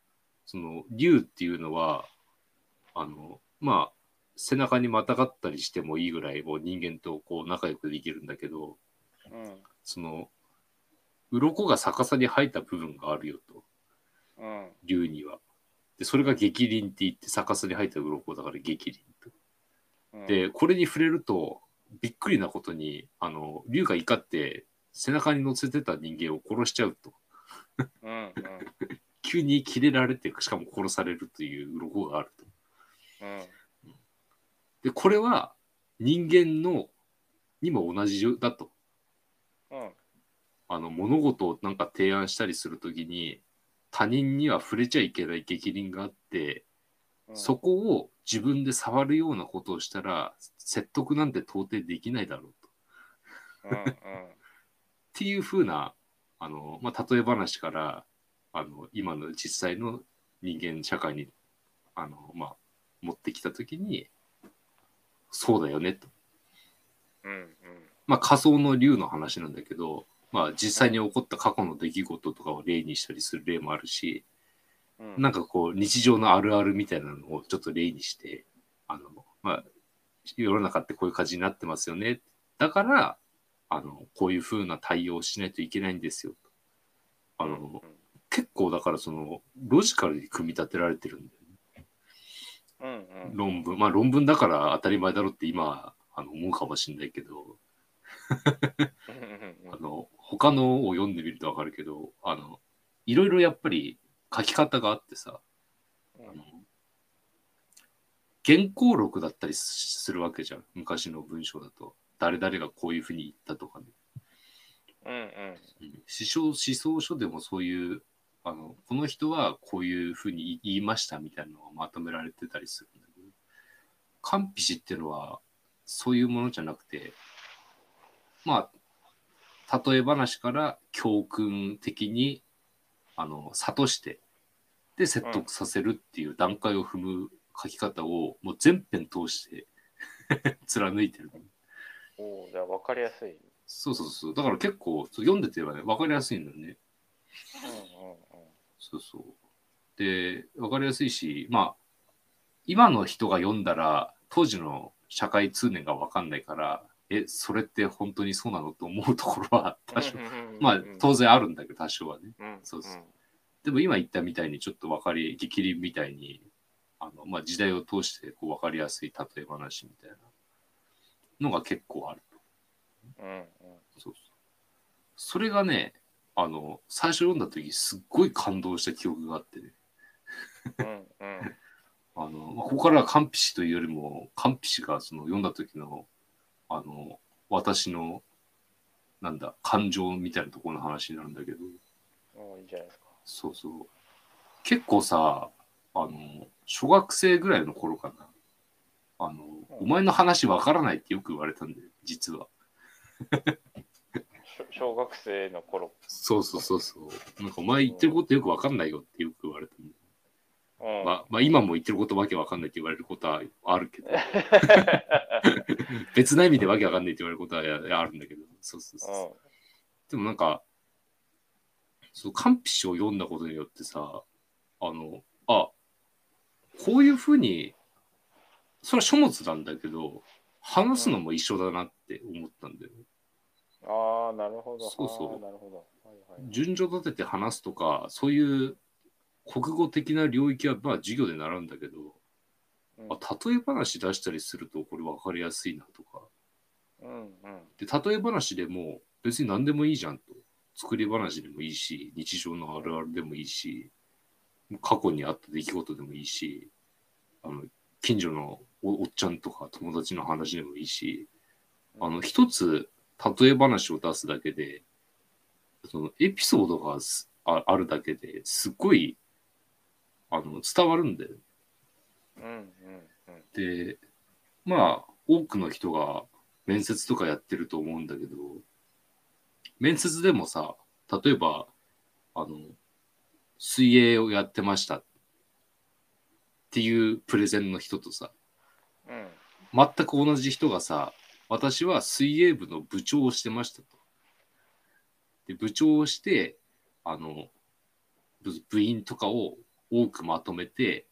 その、竜っていうのは、あの、まあ、背中にまたがったりしてもいいぐらい、もう人間とこう仲良くできるんだけど、うん。その、鱗が逆さに生えた部分があるよと、うん。竜には。で、それが激鱗って言って逆さに生えた鱗だから激鱗と。うん、で、これに触れると、びっくりなことに、あの、竜が怒って、背中に乗せてた人間を殺しちゃうと。うんうん急にキレられて、しかも殺されるという鱗があると。うんで、これは人間のにも同じだと。うんあの、物事をなんか提案したりするときに、他人には触れちゃいけない激鱗があって、うん。そこを自分で触るようなことをしたら、説得なんて到底できないだろうと。うんうん っていう風な、あの、まあ、例え話から、あの、今の実際の人間社会に、あの、まあ、持ってきたときに、そうだよねと。うんうんまあ、仮想の竜の話なんだけど、まあ、実際に起こった過去の出来事とかを例にしたりする例もあるし、うん。なんかこう、日常のあるあるみたいなのをちょっと例にして、あの、まあ、世の中ってこういう感じになってますよね。だから、あの、こういう風な対応をしないといけないんですよ。あの、うん結構だからその、ロジカルに組み立てられてるんだよね。うんうん。論文。まあ論文だから当たり前だろって今、あの思うかもしれないけど、あの、他のを読んでみるとわかるけど、あの、いろいろやっぱり書き方があってさ、うんあの原稿録だったりするわけじゃん。昔の文章だと。誰々がこういうふうに言ったとかね。うんうん。うん思想思想書でもそういう、あの、この人はこういうふうに言いましたみたいなのがまとめられてたりするんだけど、カンピシっていうのはそういうものじゃなくて、まあ、例え話から教訓的に、あの、諭して、で、説得させるっていう段階を踏む書き方を、もう全編通して 貫いてる。おお、じゃあ分かりやすい。そうそうそう。だから結構、読んでてはね、わかりやすいんだよね。うんうんそうそう。で、わかりやすいし、まあ、今の人が読んだら、当時の社会通念がわかんないから、え、それって本当にそうなのと思うところは多少、うん。まあ、当然あるんだけど、多少はね。然そうそうでも今言ったみたいに、ちょっとわかり、激鱗みたいに、あの、まあ、時代を通してこうわかりやすい例え話みたいなのが結構ある。うんうん。そうそう。それがね、あの、最初読んだ時すっごい感動した記憶があってね。うんうん。あの、まあここからはカンピシというよりも、カンピシがその読んだ時の、あの、私の、なんだ、感情みたいなところの話になるんだけど、いいじゃないですか。そうそう。結構さ、あの、小学生ぐらいの頃かな。あの、お前の話わからないってよく言われたんだよ、実は。小学生の頃。そうそうそうそう。なんかお前言ってることよくわかんないよってよく言われた。うん。まあ、まあ今も言ってることわけわかんないって言われることはあるけど、別な意味でわけわかんないって言われることはあるんだけど、そうそうそう。うんでもなんか、そう、カンピシを読んだことによってさ、あの、あ、こういうふうに、それは書物なんだけど、話すのも一緒だなって思ったんだよね。ああ、なるほど。そうそうなるほど。はいはい。順序立てて話すとか、そういう国語的な領域はまあ授業で習うんだけど、うんあ例え話出したりするとこれ分かりやすいなとか。うんうん。で、例え話でも別に何でもいいじゃんと。作り話でもいいし、日常のあるあるでもいいし、過去にあった出来事でもいいし、あの、近所のおおっちゃんとか友達の話でもいいし、あの、一つ例え話を出すだけで、そのエピソードがすああるだけですっごい、あの、伝わるんだよ。うんうんうん。で、まあ、多くの人が面接とかやってると思うんだけど、面接でもさ、例えば、あの、水泳をやってましたっていうプレゼンの人とさ、うん全く同じ人がさ、私は水泳部の部長をしてましたと。で、部長をして、あの、部部員とかを多くまとめて、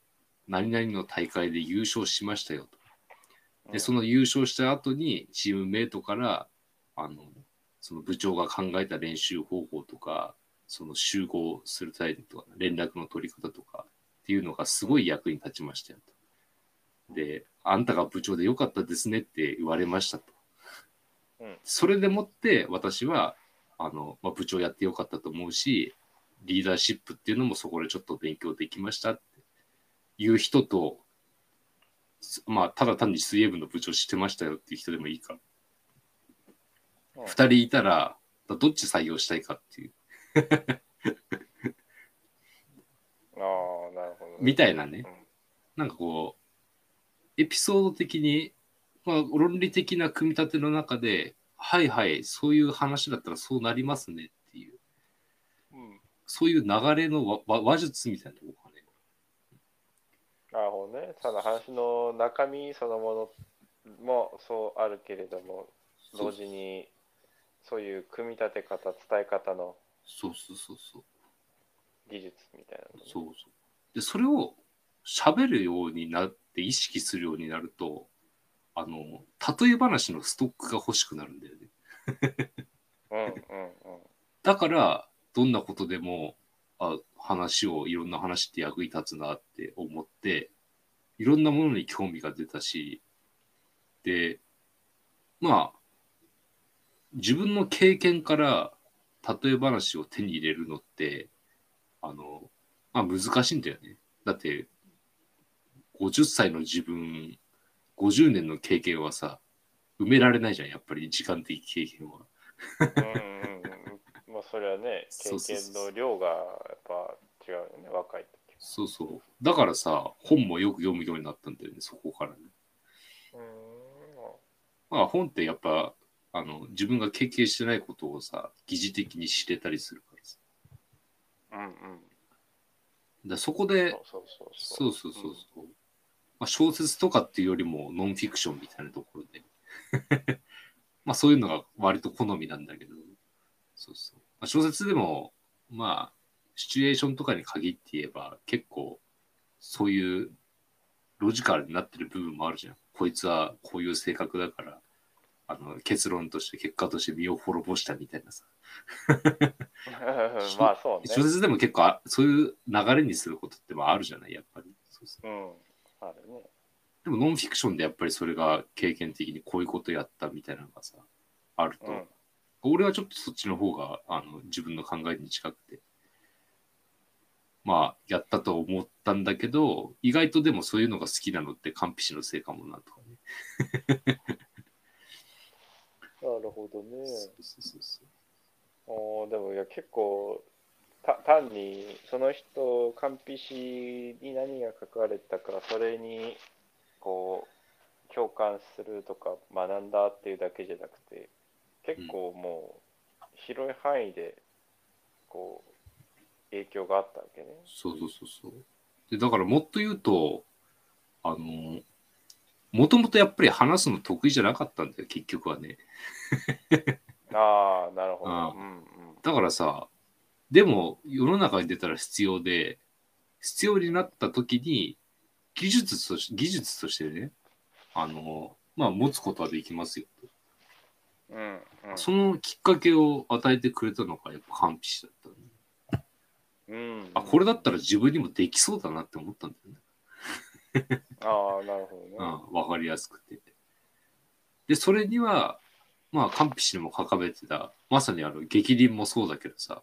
何々の大会で優勝しましたよと。で、その優勝した後にチームメイトから、あの、その部長が考えた練習方法とか、その集合するタイプとか、連絡の取り方とかっていうのがすごい役に立ちましたよと。で、あんたが部長でよかったですねって言われましたと。うんそれでもって私は、あの、まあ、部長やってよかったと思うし、リーダーシップっていうのもそこでちょっと勉強できましたっていう人と、すまあ、ただ単に水泳部の部長知ってましたよっていう人でもいいか。うん二人いたら、どっち採用したいかっていう、ああ、なるほどね。みたいなね。なんかこう、エピソード的に、まあ、論理的な組み立ての中で、はいはい、そういう話だったらそうなりますねっていう、うん。うんそういう流れのわわ話術みたいなとこかね。なるほどね。その話の中身そのものもそうあるけれども、同時にそういう組み立て方、伝え方のそうそうそうそう。技術みたいなのね、そうそう。で、それを喋るようになって意識するようになると、あの、例え話のストックが欲しくなるんだよね。うんうんうん。だから、どんなことでも、あ話を、いろんな話って役に立つなって思って、いろんなものに興味が出たし、で、まあ、自分の経験から例え話を手に入れるのって、あの、まあ難しいんだよね。だって、50歳の自分、50年の経験はさ、埋められないじゃん、やっぱり時間的経験は。うんうんうんまあそれはね、経験の量がやっぱ違うよね、若い時。そうそう。だからさ、本もよく読むようになったんだよね、そこからね。うーん。まあ本ってやっぱ、あの、自分が経験してないことをさ、疑似的に知れたりするからさ。うんうん。でそこで、そうそうそそうそうそうそう。まあ、小説とかっていうよりもノンフィクションみたいなところで。まあそういうのが割と好みなんだけど。そうそう。まあ、小説でも、まあ、シチュエーションとかに限って言えば、結構、そういうロジカルになってる部分もあるじゃん。こいつはこういう性格だから、あの、結論として、結果として身を滅ぼしたみたいなさ。まあそう小ね。説でも結構あ、そういう流れにすることってまああるじゃない、やっぱり。そうそううん。あるね。でもノンフィクションでやっぱりそれが経験的にこういうことやったみたいなのがさ、あると、うん。俺はちょっとそっちの方があの自分の考えに近くて、まあ、やったと思ったんだけど、意外とでもそういうのが好きなのって完璧のせいかもなとかね。なるほどね。そうそうそうそうおーでもいや結構た単にその人カンピシに何が書かれたかそれにこう共感するとか学んだっていうだけじゃなくて結構もう広い範囲でこう影響があったわけね。そうそうそうそう。で、だからもっと言うと、あの、もともとやっぱり話すの得意じゃなかったんだよ、結局はね。ああなるほど。うんうんだからさ、でも世の中に出たら必要で、必要になった時に技術とし技術としてね、あの、まあ持つことはできますよ。うん。うん。そのきっかけを与えてくれたのがやっぱカンピシだったね、うん、あ、これだったら自分にもできそうだなって思ったんだよね。ああ、なるほどね。うん、わかりやすくて。で、それには、まあ、カンピシにも書かれてた、まさにあの、激鱗もそうだけどさ、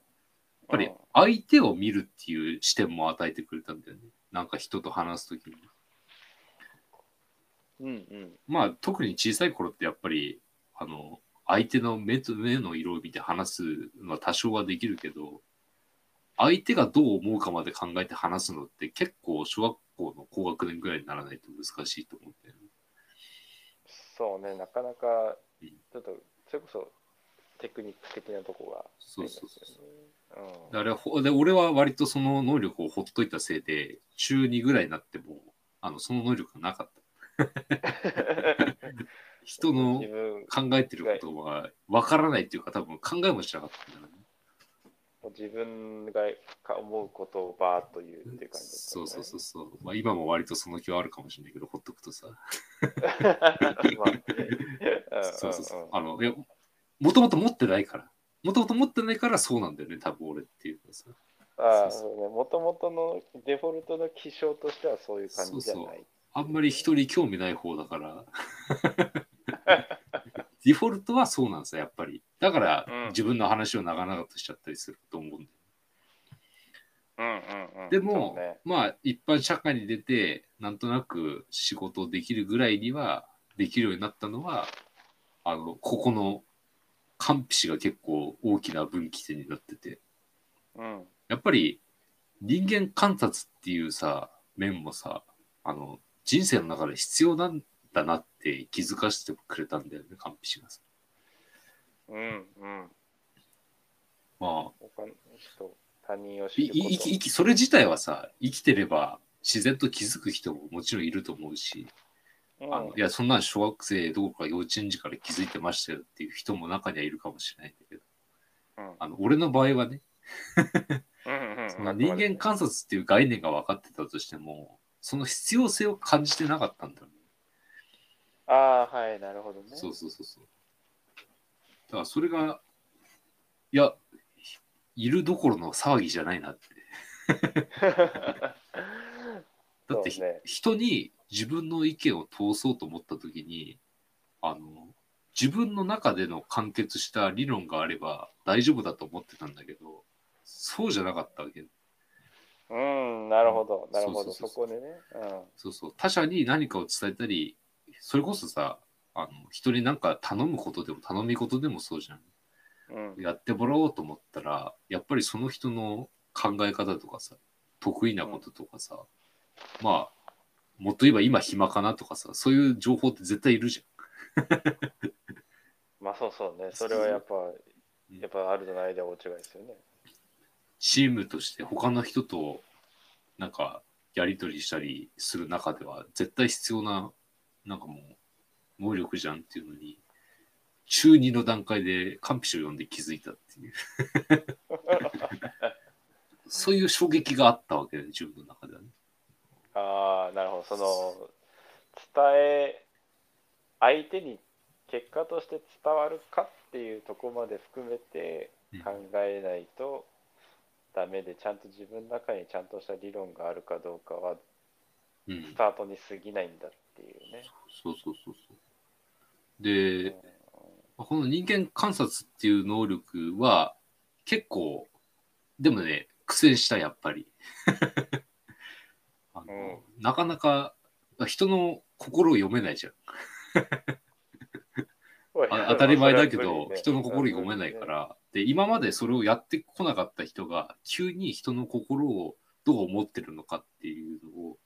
ぱり相手を見るっていう視点も与えてくれたんだよね。なんか人と話すときに。うんうん。まあ、特に小さい頃ってやっぱり、あの、相手の目と目の色を見て話すのは多少はできるけど、相手がどう思うかまで考えて話すのって結構小学校の高学年ぐらいにならないと難しいと思うんだよね。そうね、なかなかうん、ちょっと、それこそテクニック的なとこがあそうそうそう。あれほで俺は割とその能力をほっといたせいで中2ぐらいになってもあのその能力がなかった。人の考えてることがわからないっていうか多分考えもしなかったんだよね。自分が思うことをバーッと言うっていう感じですそうそうそうそう、まあ、今も割とその気はあるかもしれないけどほっとくとさ。まあ。そうそうそう。あのいやもともと持ってないからもともと持ってないからそうなんだよね多分俺っていうかさああ、そうそうね。もともとのデフォルトの気象としてはそういう感じじゃない。そうあんまり人に興味ない方だから。デフォルトはそうなんですよ、やっぱり。だから、うん自分の話を長々としちゃったりすると思うんだようんうんうん。でも、そうねまあ、一般社会に出て、なんとなく仕事できるぐらいには、できるようになったのは、あの、ここの、カンピシが結構大きな分岐点になってて、うん。やっぱり人間観察っていうさ、面もさ、あの、人生の中で必要なんだなって気づかせてくれたんだよね、カンピシがさ。うんうん。まあ、他の人、他人をい知る。い生き生きそれ自体はさ、生きてれば自然と気づく人ももちろんいると思うし、うんあのいや、そんなん小学生どこか幼稚園児から気づいてましたよっていう人も中にはいるかもしれないんだけど、うんあの俺の場合はね、その人間観察っていう概念が分かってたとしても、その必要性を感じてなかったんだよね。ああ、はい、なるほどね。そうそうそうそう。だからそれが、いや、いるどころの騒ぎじゃないなって。だって、ね人に自分の意見を通そうと思ったときに、あの、自分の中での完結した理論があれば大丈夫だと思ってたんだけど、そうじゃなかったわけ。うん、なるほど、なるほど、そうそうそそこでね。そうそう。他者に何かを伝えたり、それこそさ、あの人に何か頼むことでも頼み事でもそうじゃん。うん。うん。やってもらおうと思ったら、やっぱりその人の考え方とかさ、得意なこととかさ、まあ、もっと言えば今暇かなとかさ、そういう情報って絶対いるじ まあそうそうね。それはやっぱ、んやっぱあるとないでは大違いですよね。ゃん。チームとして他の人となんかやり取りしたりする中では絶対必要な、なんかもう、能力じゃんっていうのに、中2の段階でカンピシを読んで気づいたっていう。そういう衝撃があったわけだよね、自分の中ではね。ああ、なるほど。その、伝え、相手に結果として伝わるかっていうところまで含めてうん考えないとダメで、ちゃんと自分の中にちゃんとした理論があるかどうかはうんスタートに過ぎないんだっていうね。そうそうそうそう。で、この人間観察っていう能力は結構、でもね、苦戦した、やっぱり。あのなかなか人の心を読めないじゃん。あ当たり前だけど、人の心を読めないか。ら。で、今までそれをやってこなかった人が、急に人の心をどう思ってるのかっていうのを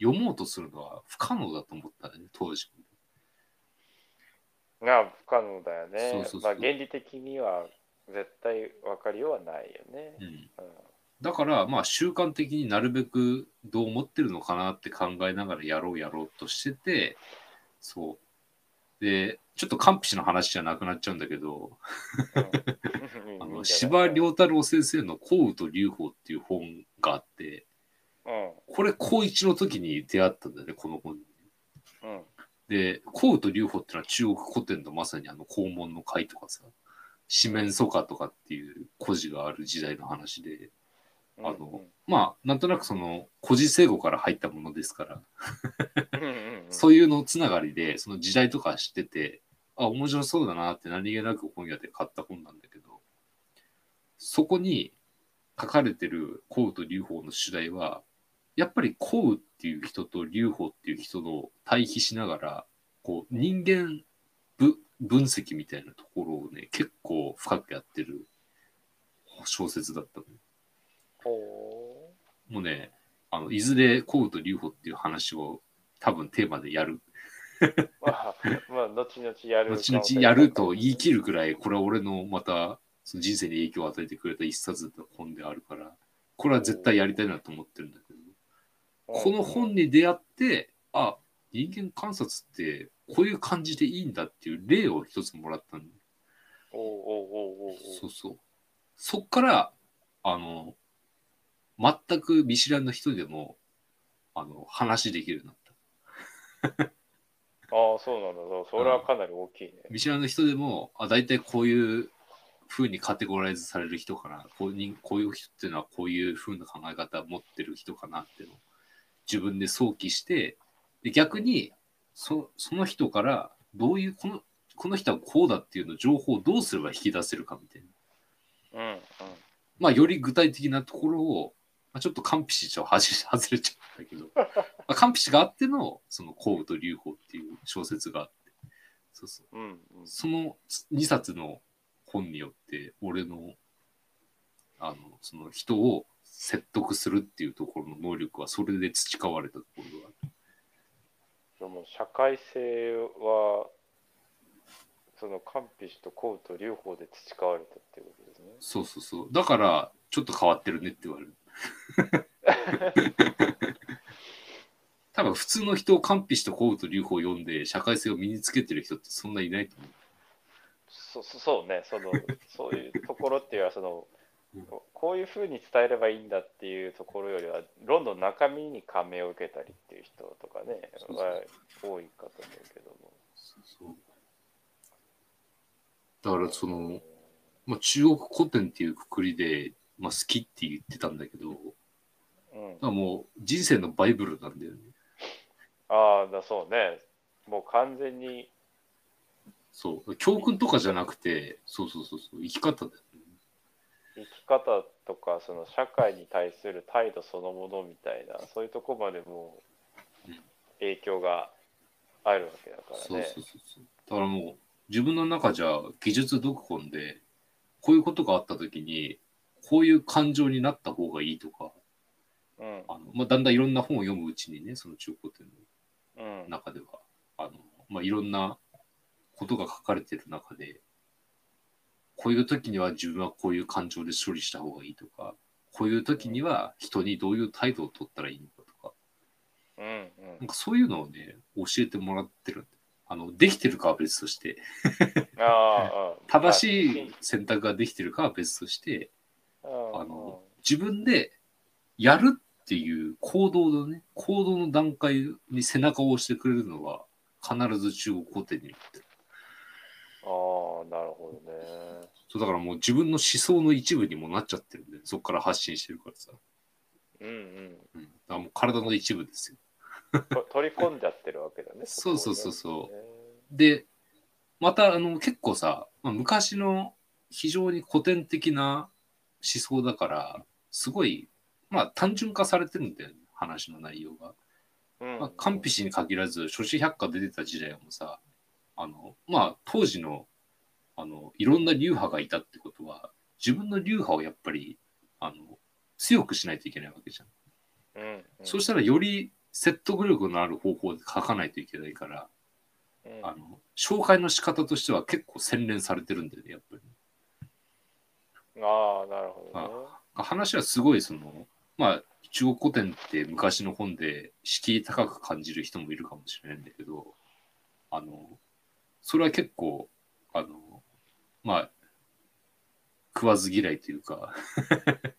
読もうとするのは不可能だと思ったね、当時。が不可能だよね。そうそうそうまあ原理的には絶対分かりようはないよね。うんうんだから、まあ、習慣的になるべくどう思ってるのかなって考えながらやろうやろうとしてて、そう。で、ちょっと完璧の話じゃなくなっちゃうんだけど、うん。あの司馬遼太郎先生の「幸雨と流法」っていう本があって、うん。これ高一の時に出会ったんだよね、この本に。うん。で、幸雨と流法っていうのは中国古典のまさにあの黄門の会とかさ、四面楚歌とかっていう故事がある時代の話で、うんあのまあ、なんとなくその古事成語から入ったものですから、うんうんうん。そういうのつながりで、その時代とか知ってて、あ、面白そうだなって何気なく本屋で買った本なんだけど、そこに書かれてる幸雨と流法の主題は、やっぱり幸雨っていう人と流法っていう人の対比しながら、こう人間ぶ分析みたいなところをね、結構深くやってる小説だったのよ。ほもうね、あのいずれ幸雨と流法っていう話を多分テーマでやる。う まあ、まあ、後々やる。後々やると言い切るくらい、これは俺のまたその人生に影響を与えてくれた一冊の本であるから、これは絶対やりたいなと思ってるんだけど、この本に出会って、あ、人間観察ってこういう感じでいいんだっていう例を一つもらったんだよ。おうおうおうおうおう。そうそう。そっから、あの、全く見知らぬ人でも、あの、話できるようになった。ああ、そうなんだ。それはかなり大きいね。見知らぬ人でも、あ、大体こういう風にカテゴライズされる人かな。こうにこういう人っていうのはこういう風な考え方を持ってる人かなっていうのを自分で想起して、で逆にそその人からどういう、この、この人はこうだっていうの情報をどうすれば引き出せるかみたいな。うんうん。まあ、より具体的なところを、まあ、ちょっとカンピシちょっと外外れちゃったけど、まあ、カンピシがあっての、その幸雨と流法っていう小説があって、そうそう。うんうん。その2冊の本によって、俺の、あの、その人を説得するっていうところの能力は、それで培われたところがある。でも社会性は、そのカンピシとコウと両方で培われたっていうことですね。そうそうそう。だから、ちょっと変わってるねって言われる。多分普通の人を完璧と幸雨と流法を読んで社会性を身につけてる人ってそんないないと思う。そそそうね、そのそういうところっていうのはそのうん、こういうふうに伝えればいいんだっていうところよりは、どんどん中身に感銘を受けたりっていう人とかね、そうそうは多いかと思うけども。そうだからその、まあ、中国古典っていうくくりで、まあ、好きって言ってたんだけど、うん、らもう人生のバイブルなんだよね。ああ、だそうね、もう完全に、そう。教訓とかじゃなくて、そうそうそうそう、生き方だよね。生き方とかその社会に対する態度そのものみたいなそういうとこまでもうん影響があるわけだからね。そうそうそうそう。だからもう、自分の中じゃ技術読本で、こういうことがあったときに、こういう感情になった方がいいとか、うん。あのまあ、だんだんいろんな本を読むうちにね、その中古典うん。の中では、あのまあ、いろんなことが書かれてる中で、こういう時には自分はこういう感情で処理した方がいいとか、こういう時には人にどういう態度を取ったらいいのかとか、うんなんかそういうのをね、教えてもらってる。あの、できてるかは別として、正しい選択ができてるかは別として、ああの、自分でやるっていう行動のね、行動の段階に背中を押してくれるのは、必ず中国古典に。ああなるほどね。そうだからもう自分の思想の一部にもなっちゃってるんで、そこから発信してるからさ。うんうん。うん。だからもう体の一部ですよ。と取り込んじゃってるわけだね。そうそうそううそう。で、またあの結構さ、まあ、昔の非常に古典的な思想だから、すごい、まあ単純化されてるんだよね、話の内容が。うんまあ、カンピシに限らず、諸子百科出てた時代もさ、あの、まあ当時の、あの、いろんな流派がいたってことは、自分の流派をやっぱり、あの、強くしないといけないわけじゃん。うんうんそうしたらより説得力のある方法で書かないといけないから、うんあの、紹介の仕方としては結構洗練されてるんだよね、やっぱり。ああなるほどね。話はすごいその、まあ、中国古典って昔の本で敷居高く感じる人もいるかもしれないんだけど、あの、それは結構、あの、まあ、食わず嫌いというか、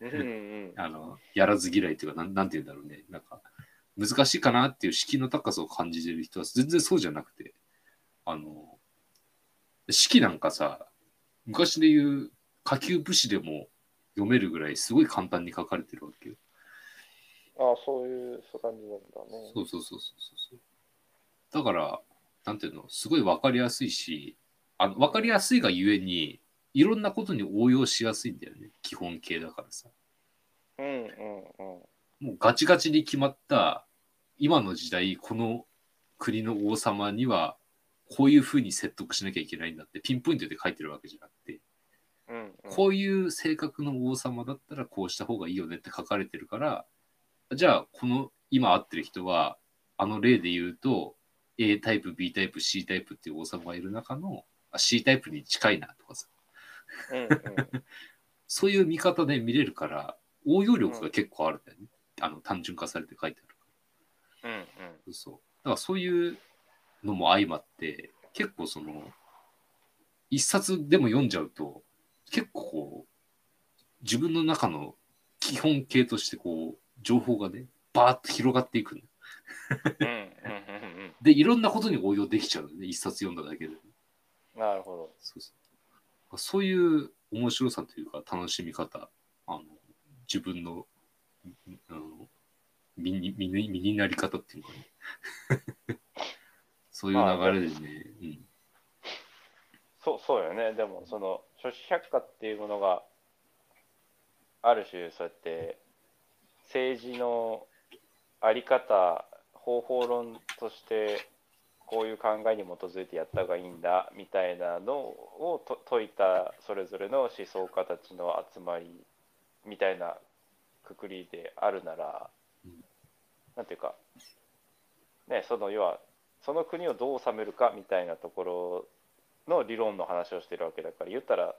うんうんあの、やらず嫌いというか、なんなんて言うんだろうね。なんか、難しいかなっていう敷居の高さを感じてる人は全然そうじゃなくて、あの、式なんかさ、昔で言う下級武士でも読めるぐらいすごい簡単に書かれてるわけよ。ああ、そういう、そう感じなんだね。そうそうそうそうそう。だから、なんていうの、すごいわかりやすいし、あの、わかりやすいがゆえに、いろんなことに応用しやすいんだよね。基本形だからさ。うんうんうん。もうガチガチに決まった、今の時代、この国の王様には、こういうふうに説得しなきゃいけないんだって、ピンポイントで書いてるわけじゃなくて、うんうん、こういう性格の王様だったらこうした方がいいよねって書かれてるから、じゃあ、この今会ってる人は、あの例で言うと、A タイプ、B タイプ、C タイプっていう王様がいる中のあ C タイプに近いなとかさ、うんうん、そういう見方で見れるから、応用力が結構あるんだよね。あの単純化されて書いてあるかうんうん。ら。そう。だからそういうのも相まって、結構その、一冊でも読んじゃうと、結構こう、自分の中の基本形としてこう、情報がね、バーッと広がっていくのうんうんうんうんで、いろんなことに応用できちゃうのね、一冊読んだだけで。うん。なるほそうそうそういう面白さというか楽しみ方、あの自分のあの身に身に身になり方っていうかね。そういう流れでね、うん、ど。そう、そうよね。でも、その、諸子百科っていうものが、ある種、そうやって、政治のあり方、方法論として、こういう考えに基づいてやった方がいいんだみたいなのをと説いたそれぞれの思想家たちの集まりみたいなくくりであるなら、うんなんていうか、ね、その要はその国をどう治めるかみたいなところの理論の話をしてるわけだから言ったら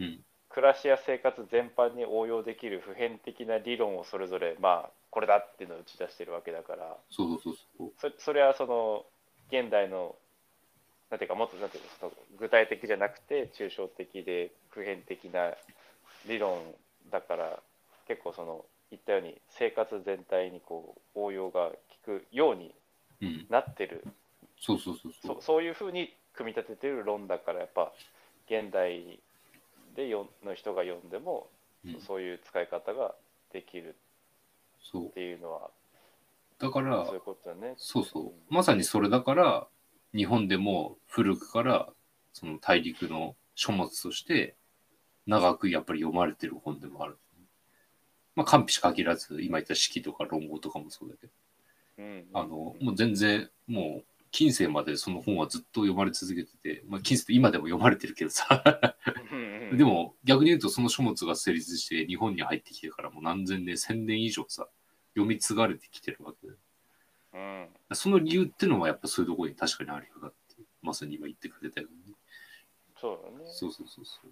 うん、暮らしや生活全般に応用できる普遍的な理論をそれぞれまあこれだっていうのを打ち出してるわけだから。そうそうそうそれはその現代のなんていうかもっとなんていうか具体的じゃなくて抽象的で普遍的な理論だから結構その言ったように生活全体にこう応用が効くようにうん、なってる。そうそうそうそ。そうそういうふうに組み立ててる論だからやっぱ現代でよの人が読んでも、うん、そういう使い方ができるそうっ。ていうのはだからそういうことだね。そうそう。まさにそれだから、日本でも古くからその大陸の書物として長くやっぱり読まれてる本でもある。まあ、完璧限らず、今言った式とか論語とかもそうだけど、うんうんあの、もう全然、もう、近世までその本はずっと読まれ続けてて、まあ、近世って今でも読まれてるけどさ、でも逆に言うとその書物が成立して日本に入ってきてからもう何千年、千年以上さ、読み継がれてきてるわけだようん、その理由ってのはやっぱそういうところに確かにあるよなっていう、まさに今言ってくれたように。そうだね。そうそうそうそう。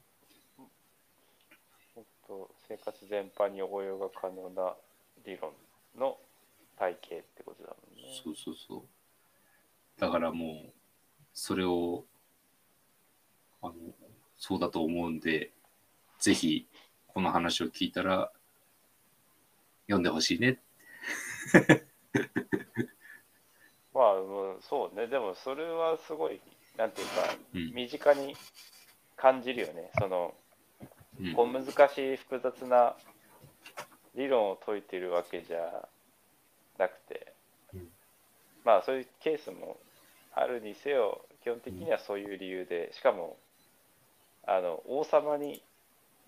生活全般に応用が可能な理論の体系ってことだもんね。そうそうそう。だからもう、それを、あの、そうだと思うんで、ぜひ、この話を聞いたら、読んでほしいね。まあ、うんそうね。でもそれはすごい、なんていうか、うん。身近に感じるよね。その、うんこう難しい複雑な理論を解いてるわけじゃなくて、うんまあそういうケースもあるにせよ基本的にはそういう理由でしかもあの王様に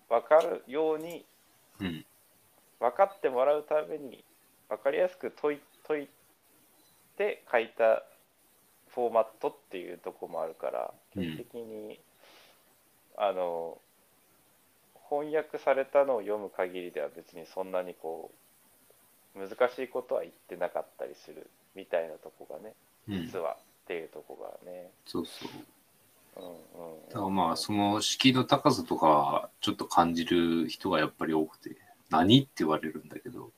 分かるようにうん。分かってもらうために分かりやすく解い解いて書いたフォーマットっていうところもあるから基本的に、あの翻訳されたのを読む限りでは別にそんなにこう難しいことは言ってなかったりするみたいなとこがねうん実はっていうとこがね、そうそう。うんうん、だからまあ、その敷居の高さとかはちょっと感じる人がやっぱり多くて、何って言われるんだけど、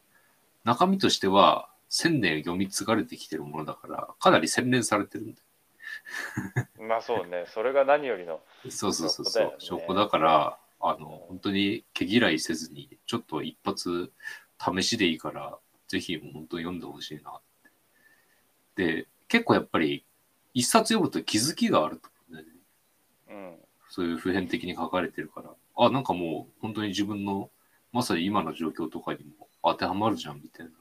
中身としては千年読み継がれてきてるものだから、かなり洗練されてるんだよ。まあそうね、それが何よりの。そうそうそうそう証拠だから、あの、本当に毛嫌いせずに、ちょっと一発試しでいいから、ぜひ本当に読んでほしいなって。で、結構やっぱり、一冊読むと気づきがあるとね。うん。そういう普遍的に書かれてるから、あ、なんかもう本当に自分の、まさに今の状況とかにも当てはまるじゃんみたいな。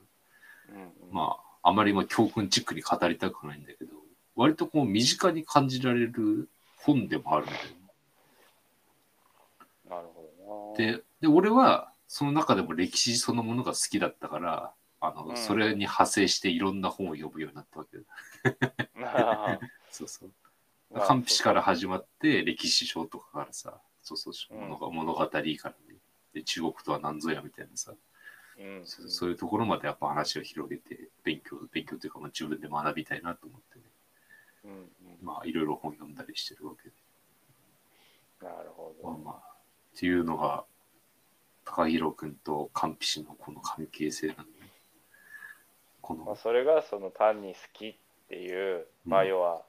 うん、まあ、あまりまあ教訓チックに語りたくないんだけど、割とこう身近に感じられる本でもあるんだよね。なるほどな。で、で俺はその中でも歴史そのものが好きだったから、あの、うんそれに派生していろんな本を読むようになったわけだ。あ そうそう。まあカンピシから始まって歴史書とかからさ、そうそう、うん。物が物語からね。で、中国とは何ぞやみたいなさ、うん、そうそういうところまでやっぱ話を広げて、勉強、勉強というか、まあ、自分で学びたいなと思ってね、うんうん、まあいろいろ本読んだりしてるわけで。なるほど。まあまあ、っていうのが、高弘君とカンピシのこの関係性なんで、ね、こまあ、の、それがその単に好きっていう、まあうん要は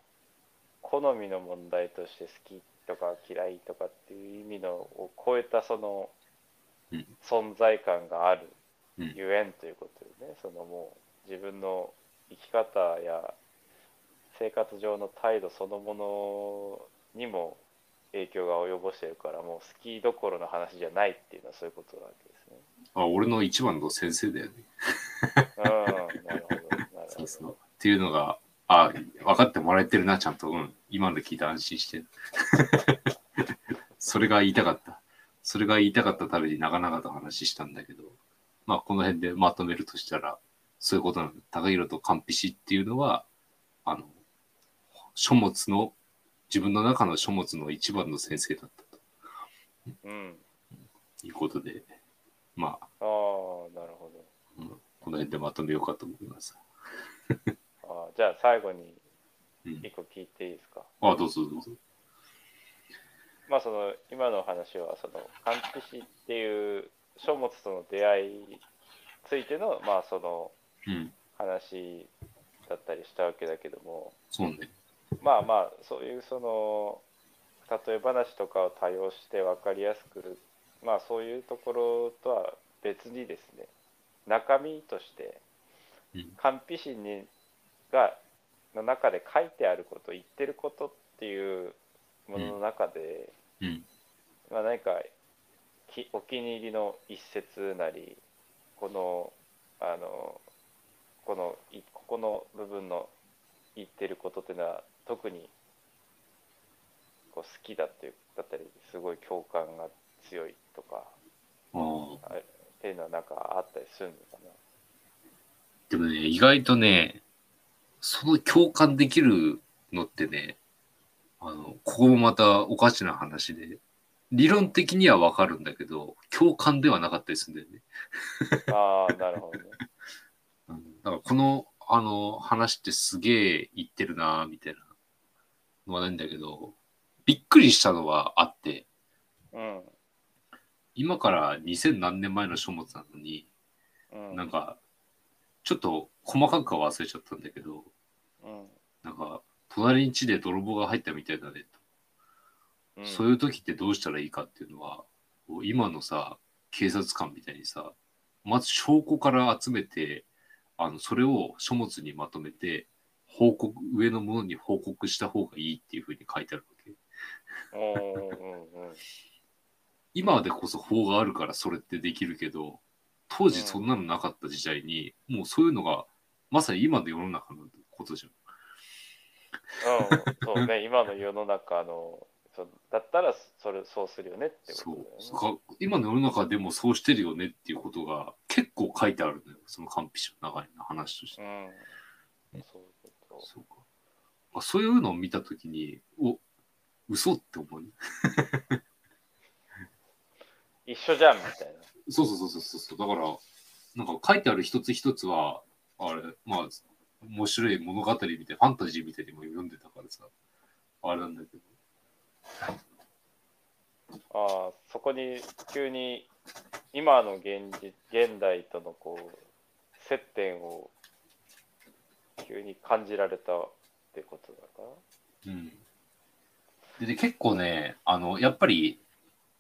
好みの問題として好きとか嫌いとかっていう意味のを超えたそのうん存在感があるうんゆえんということでね、そのもう自分の生き方や生活上の態度そのものにも影響が及ぼしてるからもう好きどころの話じゃないっていうのはそういうことなわけですね。あ俺の一番の先生だよね。うん、なるほど。なるほど そうそう。っていうのが、あ、分かってもらえてるな、ちゃんと。うん。今ので聞いて安心して。それが言いたかった。それが言いたかったために長々と話したんだけど、まあ、この辺でまとめるとしたら、そういうことなの。高弘とカンピシっていうのは、あの、書物の、自分の中の書物の一番の先生だったとうん。いうことで、まあ、ああ、なるほど。うんこの辺でまとめようかと思います。じゃあ最後にうん一個聞いていいですか、あ、どうぞどうぞ。まあその今の話はそのカンピシっていう書物との出会いについてのまあそのうん。話だったりしたわけだけどもそうね。まあまあそういうその例え話とかを多用して分かりやすくるまあそういうところとは別にですね中身としてうんカンピシにがの中で書いてあること言ってることっていうものの中で、うん。まあ、何かきお気に入りの一節なりこのあのこのいここの部分の言ってることっていうのは特にこう好きだっていうだったりすごい共感が強いとかっていうのはなんかあったりするのかな。でもね、意外とね、その共感できるのってね、あの、ここもまたおかしな話で、理論的にはわかるんだけど、共感ではなかったりするんだよね。ああなるほどね。うんだからこの、あの、話ってすげえ言ってるなみたいなのはないんだけど、びっくりしたのはあって、うん今から2000何年前の書物なのに、うん、なんか、ちょっと細かくは忘れちゃったんだけど、うんなんか、隣に家で泥棒が入ったみたいだねと。うん、そういう時ってどうしたらいいかっていうのは、今のさ、警察官みたいにさ、まず証拠から集めて、あの、それを書物にまとめて、報告、上の者に報告した方がいいっていうふうに書いてあるわけ。今でこそ法があるからそれってできるけど、当時そんなのなかった時代に、もうそういうのが、まさに今の世の中のことじゃん。うん、そうね、今の世の中の、そうだったらそれそうするよねってこそうとだよね。そうか今の世の中でもそうしてるよねっていうことが結構書いてあるのよ。その完璧の中にの話として。うん、そういうこそうか。あそういうのを見たときに、お、嘘って思う、ね。と。一緒じゃんみたいな。そうそうそうそうそう。だから、なんか書いてある一つ一つは、あれ、まあ、面白い物語みたいな、ファンタジーみたいにも読んでたからさ、あれなんだけど。ああ、そこに急に今の現実現代とのこう接点を急に感じられたってことだかうん。でで結構ね、あの、やっぱり、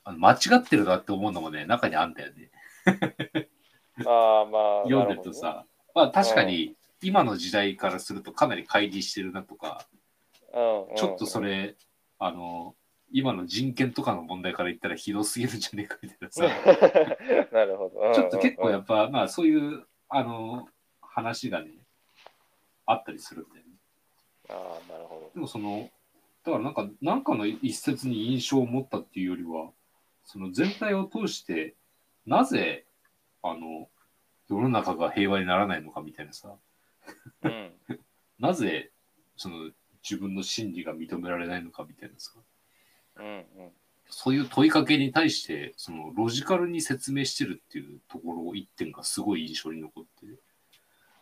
あの間違ってるなって思うのもね、中にあんだよね。ああ、まあ、読んでるとさ、まあ確かに今の時代からするとかなり乖離してるなとか、ちょっとそれ、あの、今の人権とかの問題から言ったらひどすぎるんじゃねえかみたいなさ、なるほど。ちょっと結構やっっぱ、まあそういう、あの、話がね、あったりするんだよね。ぱ。ああ、なるほでもその、だからなんか、なんかの一節に印象を持ったっていうよりは、その全体を通して、なぜ、あの、世の中が平和にならないのかみたいなさ、ど。うん。なぜ、その、自分の真理が認められないのかみたいなさ、うんうん。そういう問いかけに対して、その、ロジカルに説明してるっていうところ一点がすごい印象に残って、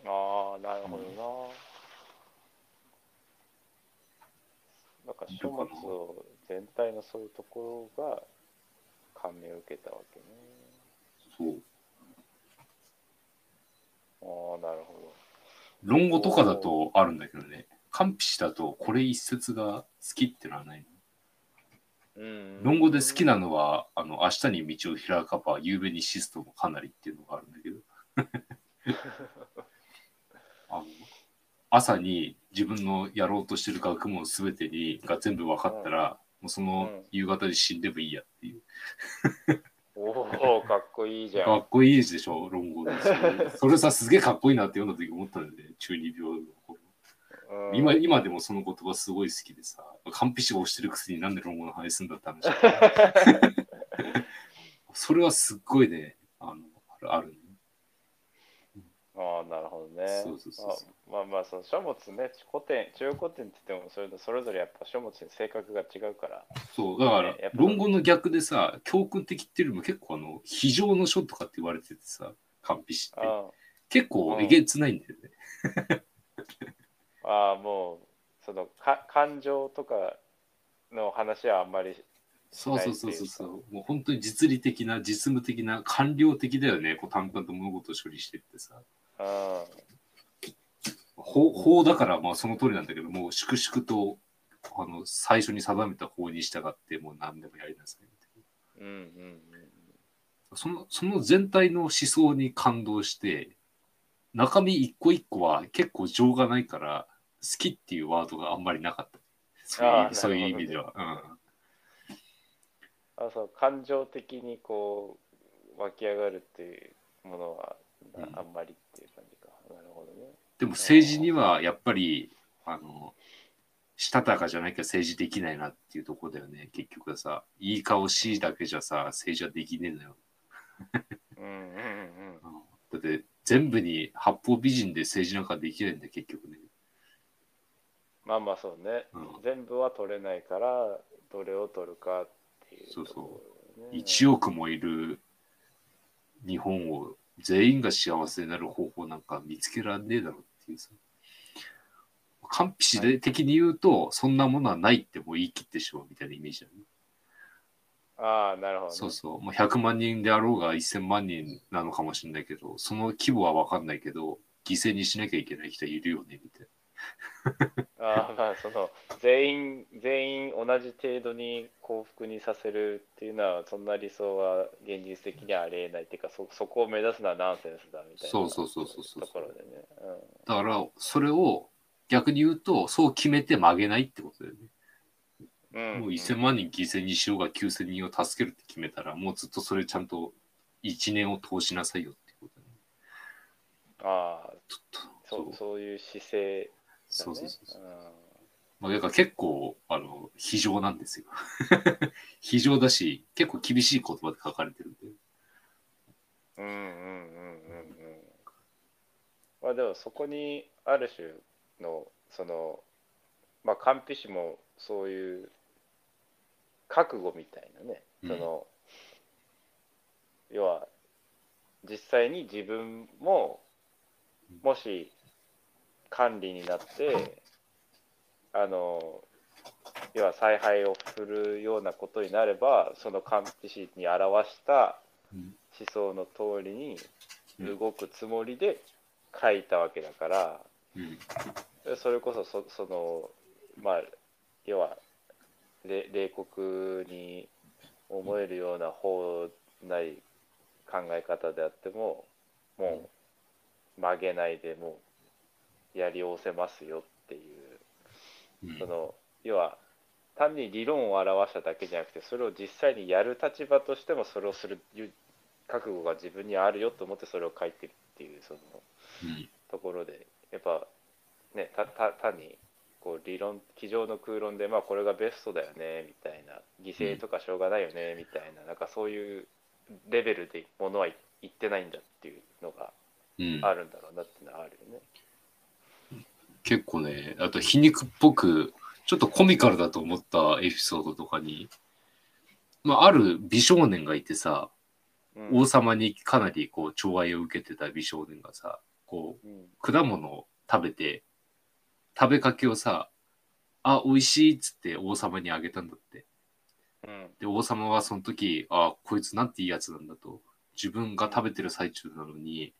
ああ、なるほどな。なんか書物を全体のそういうところが感銘を受けたわけね。そう。ああ、なるほ論語とかだとあるんだけどね、完璧詞だとこれ一節が好きってのはない。うん。論語で好きなのは、あの、明日に道を開かば、夕べにシストもかなりっていうのがあるんだけど。あの朝に自分のやろうとしてる学問すべてにが全部分かったら、もうその夕方に死んでもいいやっていう。おお、かっこいいじゃん。かっこいいでしょ、論語です。それさ、すげえかっこいいなって読んだ時思ったんで、ね、中二病の頃。うん今今でもその言葉すごい好きでさ、完璧を押してるくせになんで論語の話すんだって話。それはすっごいね、あのあるあるね。ああ、なるほどね。そうそうそうそうあまあまあ、その書物ね、古典、中古典って言ってもそれぞそれぞれやっぱ書物に性格が違うから。そう、だから論語の逆でさ、教訓的っていうよりも結構あの、非常の書とかって言われててさ、完璧って。あ結構えげつないんだよね。あ ああ、もう、そのか感情とかの話はあんまりしそうそうそうそうそう。もう本当に実利的な、実務的な、官僚的だよね。こう淡々と物事を処理してってさ。か。法法だからまあその通りなんだけど、もう粛々とあの最初に定めた法に従ってもう何でもやりなさいみたいうん。うんうんうん。な。そのその全体の思想に感動して、中身一個一個は結構情がないから、好きっていうワードがあんまりなかった。そういうそういう意味では。あそう感情的にこう湧き上がるっていうものはうんあんまりっていう感じか。なるほどね。でも政治にはやっぱり、あの、したたかじゃなきゃ政治できないなっていうところだよね。結局はさ、いい顔しいだけじゃさ、政治はできねえのよ。うんうんうん。うんだって全部に八方美人で政治なんかできないんだよ、結局ね。まあまあそうね、うん全部は取れないからどれを取るかっていうそうそうところだよね1億もいる日本を全員が幸せになる方法なんか見つけらんねえだろっていうさ。完璧で的に言うと、そんなものはないってもう言い切ってしまうみたいなイメージだね。ああなるほど、ね、そうそう。もう100万人であろうが1000万人なのかもしれないけど、その規模は分かんないけど、犠牲にしなきゃいけない人いるよね、みたいああまあその全員全員同じ程度に幸福にさせるっていうのはそんな理想は現実的にはありえないっていうかそそこを目指すのはナンセンスだみたいなそうそうそうそうそうところでね、な。だから、それを逆に言うと、そう決めて曲げないってことだよね。うんうん、もう1000万人犠牲にしようが9000人を助けるって決めたら、もうずっとそれちゃんと1年を通しなさいよってことだね。ああちょっと、そうそういう姿勢そうそうそうまあ、だから結構、あの、非常なんですよ。非常だし、結構厳しい言葉で書かれてるんで。うんうんうんうんうん。まあでもそこにある種のそのまあ完璧師もそういう覚悟みたいなね、うんその要は実際に自分ももし管理になってあの要は采配を振るようなことになればその完璧師に表した思想の通りに動くつもりで書いたわけだから、それこそそそのまあ要は冷酷に思えるような法ない考え方であってももう曲げないでもうやりおせますよっていう。うん。その要は単に理論を表しただけじゃなくてそれを実際にやる立場としてもそれをする覚悟が自分にあるよと思ってそれを書いてるっていうそのうん。ところでやっぱねたた単にこう理論机上の空論でまあこれがベストだよねみたいな犠牲とかしょうがないよねみたいななんかそういうレベルでものは言ってないんだっていうのがうん。あるんだろうなっていうのはあるよね。結構ね、あと皮肉っぽく、ちょっとコミカルだと思ったエピソードとかに、まあ、ある美少年がいてさ、うん王様にかなりこう寵愛を受けてた美少年がさ、こう果物を食べて、食べかけをさ、あ、美味しいっつって王様にあげたんだって。うんで、王様はその時、あ、こいつなんていいやつなんだと。自分が食べてる最中なのに、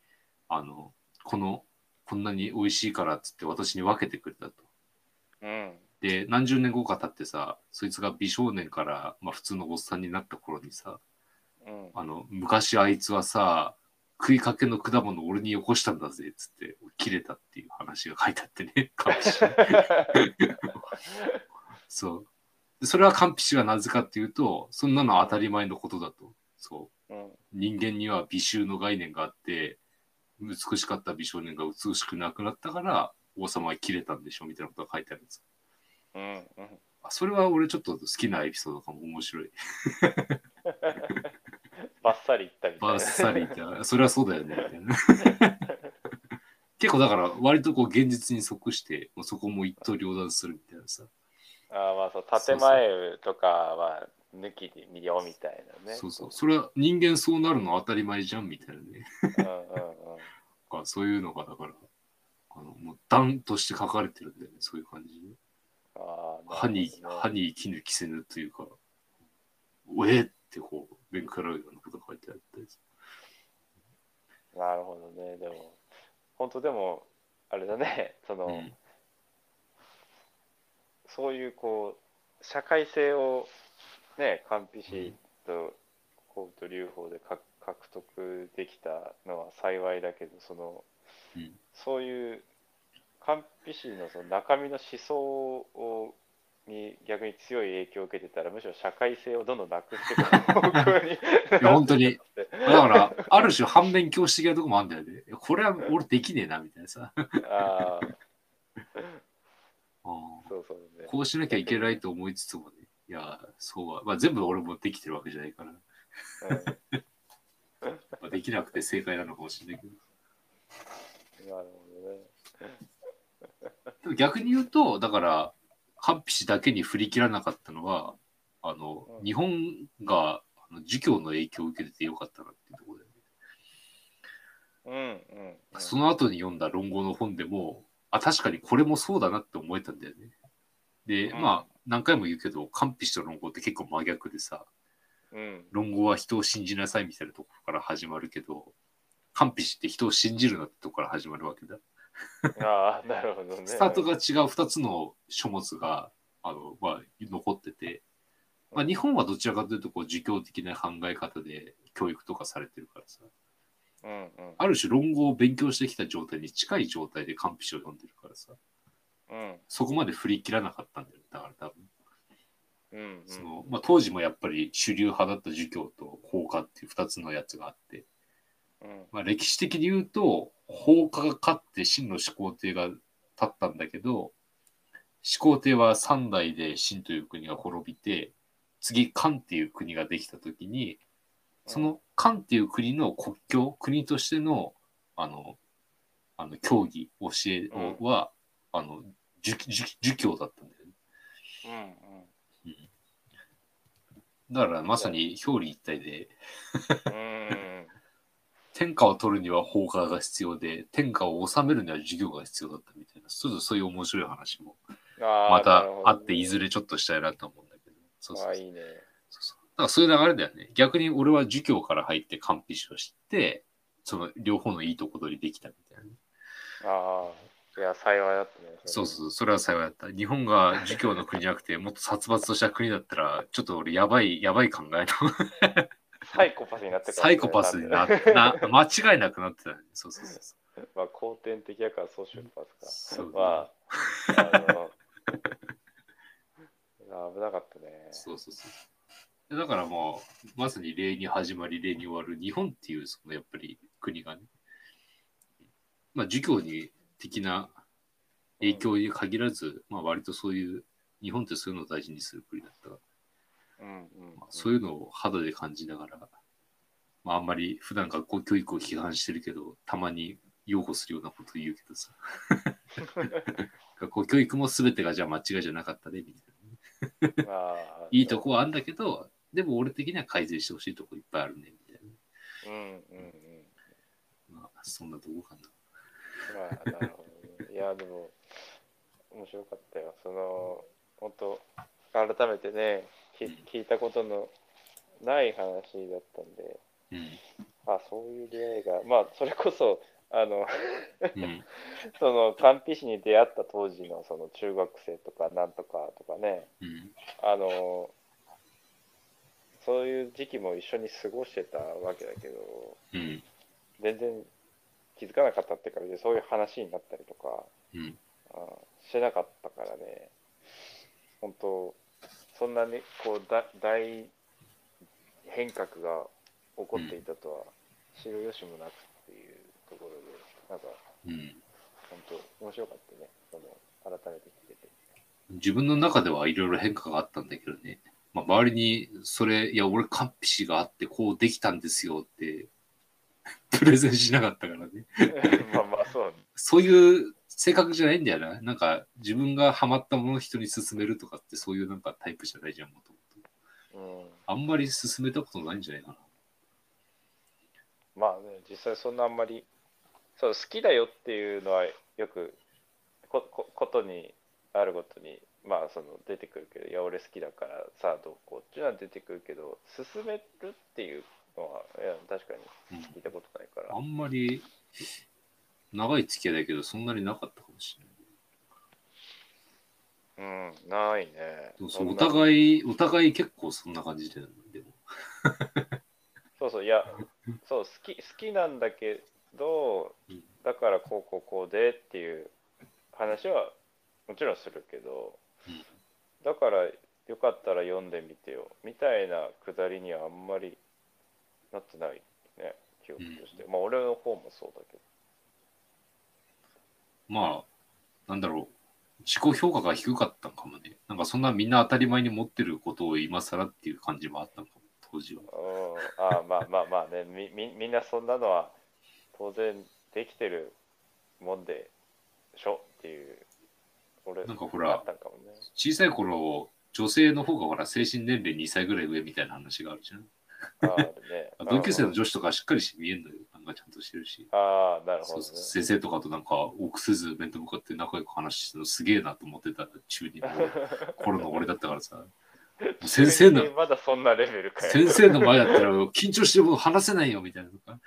あの、この、こんなに美味しいからっつって私に分けてくれたと。うんで、何十年後か経ってさ、そいつが美少年から、まあ普通のおっさんになった頃にさ、うんあの、昔あいつはさ、食いかけの果物を俺によこしたんだぜっつって、切れたっていう話が書いてあってね。そう。でそれはカンピシはなぜかっていうと、そんなのは当たり前のことだと。そう。うん人間には美醜の概念があって、美しかった美少年が美しくなくなったから、王様は切れたんでしょみたいなことが書いてあるんです。うんうんあそれは俺ちょっと好きなエピソードかも面白い。バッサリいったみたいな。バッサリって、それはそうだよね。結構だから割とこう現実に即して、もうそこも一刀両断するみたいなさ。あーまあそう建前とかは抜きで見ようみたいなね。そうそう。それは人間そうなるの当たり前じゃんみたいなね。うんうんうん。あそういうのがだから、あのもう段として書かれてるんだよね。そういう感じで。あー歯に、歯に生きぬ着せぬというか、おえってこう、勉強らうようなことが書いてあったりすなるほどね。でも、本当でも、あれだね、その、る。うんそういうこう、社会性をね、カンピシとコート留法でか獲得できたのは幸いだけど、その、うんそういうカンピシのその中身の思想をに逆に強い影響を受けてたらむしろ社会性をどんどんなくしていく方向にいや 本当にだから、ある種反面教師的なとこもあるんだよね。これは俺できねえな、みたいなさ。ああそうそうねこうしなきゃいけないと思いつつもね。いや、そうは。まあ、全部俺もできてるわけじゃないから。うんまあ、できなくて正解なのかもしれないけど。なるほどねでも逆に言うと、だから、カンピシだけに振り切らなかったのは、あの、うん日本があの儒教の影響を受けててよかったなっていうところで、ねうんうんうんその後に読んだ論語の本でも、あ、確かにこれもそうだなって思えたんだよね。で、うんまあ、何回も言うけど、カンピシと論語って結構真逆でさ、うん。論語は人を信じなさいみたいなところから始まるけど、カンピシって人を信じるなってところから始まるわけだ。ああなるほどね。スタートが違う2つの書物があの、まあ、残ってて、まあ、日本はどちらかというとこう儒教的な考え方で教育とかされてるからさ、うんうん。ある種論語を勉強してきた状態に近い状態でカンピシを読んでるからさ、うん。そこまで振り切らなかったんだよ。だから多分、そのまあ、当時もやっぱり主流派だった儒教と法家っていう2つのやつがあって、うん。まあ、歴史的に言うと、法家が勝って秦の始皇帝が立ったんだけど、始皇帝は三代で秦という国が滅びて、次漢っていう国ができたときに、その漢っていう国の国境、国としての、あの、あの教義、教えをは、あの、儒教だったんだよね。うんだからまさに表裏一体で、うん。うん天下を取るには法家が必要で、天下を治めるには授業が必要だったみたいな、ちょっとそういう面白い話もまたあって、いずれちょっとしたいなと思うんだけど。そうそうそう。あいいね。そうそう。だからそういう流れだよね。逆に俺は儒教から入って完璧を知って、その両方のいいとこ取りできたみたいな。ね。あいや、幸いだったね。そうそう、それは幸いだった。日本が儒教の国じゃなくて、もっと殺伐とした国だったら、ちょっと俺、やばい、やばい考えの。サイコパスになってサイコパスになって、な間違いなくなってた、ね。そうそうそうそう。まあ、後天的やからソーショパスか。そうまあ、あの、危なかったね。そうそうそう。だからもう、まさに例に始まり、例に終わる日本っていう、そのやっぱり国がね、まあ、儒教に的な影響に限らず、まあ、割とそういう、日本ってそういうのを大事にする国だったから、うんうんまあ、そういうのを肌で感じながら、まあ、あんまり普段学校教育を批判してるけど、たまに擁護するようなこと言うけどさ。学校教育も全てがじゃあ間違いじゃなかったね、みたいな。まあ、いいとこはあるんだけど、でも俺的には改善してほしいとこいっぱいあるね、みたいうんうんうん。な。まあ、そんなとこかな。まあ、なるほどね。いや、でも、面白かったよ。その、本当改めてね、き聞いたことのない話だったんで、うん。あ、そういう出会いが、まあ、それこそ、あの、うん。その、官費師に出会った当時の、その、中学生とか、なんとかとかね、うん。あの、そういう時期も一緒に過ごしてたわけだけど、うん。全然気づかなかったっていうか、でそういう話になったりとか、うん。あしてなかったからね、本当、そんなにこうだ大変革が起こっていたとは知る由もなくっていうところで、なんかうん。本当面白かったね、その改めて聞けて。自分の中ではいろいろ変化があったんだけどね。まあ、周りに、それ、いや、俺、完璧があって、こうできたんですよって、プレゼンしなかったからね。まあまあそう、そういう性格じゃないんだよな。なんか、自分がハマったものを人に勧めるとかって、そういうなんかタイプじゃないじゃん、もともと。うん、あんまり勧めたことないんじゃないかな。まあね、実際そんなあんまり、そう好きだよっていうのはよくここことにあるごとに、まあその出てくるけど、いや、俺好きだからさあどうこうっていうのは出てくるけど、勧めるっていうのは、いや、確かに聞いたことないからあ。んまり、長い付き合いだけど、そんなになかったかもしれない。うん、ないね。そうお互い、お互い結構そんな感じで、でも。そうそう、いや、そう、好き、好きなんだけどうん、だからこうこうこうでっていう話はもちろんするけどうん、だからよかったら読んでみてよ、みたいなくだりにはあんまりなってないね、記憶として。まあ、俺の方もそうだけど。まあ、なんだろう。自己評価が低かったのかもね。なんかそんなみんな当たり前に持ってることを今更っていう感じもあったのかも、当時は。うん、ああまあまあまあねみみみんなそんなのは当然できてるもんでしょっていう俺なんかほらあったんかもね小さい頃、女性の方がほら精神年齢2歳ぐらい上みたいな話があるじゃん。ああるね。同級生の女子とかしっかりして見えんのよ。なんかちゃんとしてるし。ああなるほどね。そうそう。先生とかとなんか、臆せず面と向かって仲良く話してるのすげえなと思ってた中二の頃。の俺だったからさ。先生のまだそんなレベルかよ。先生の前だったら緊張してもう話せないよみたいなとか、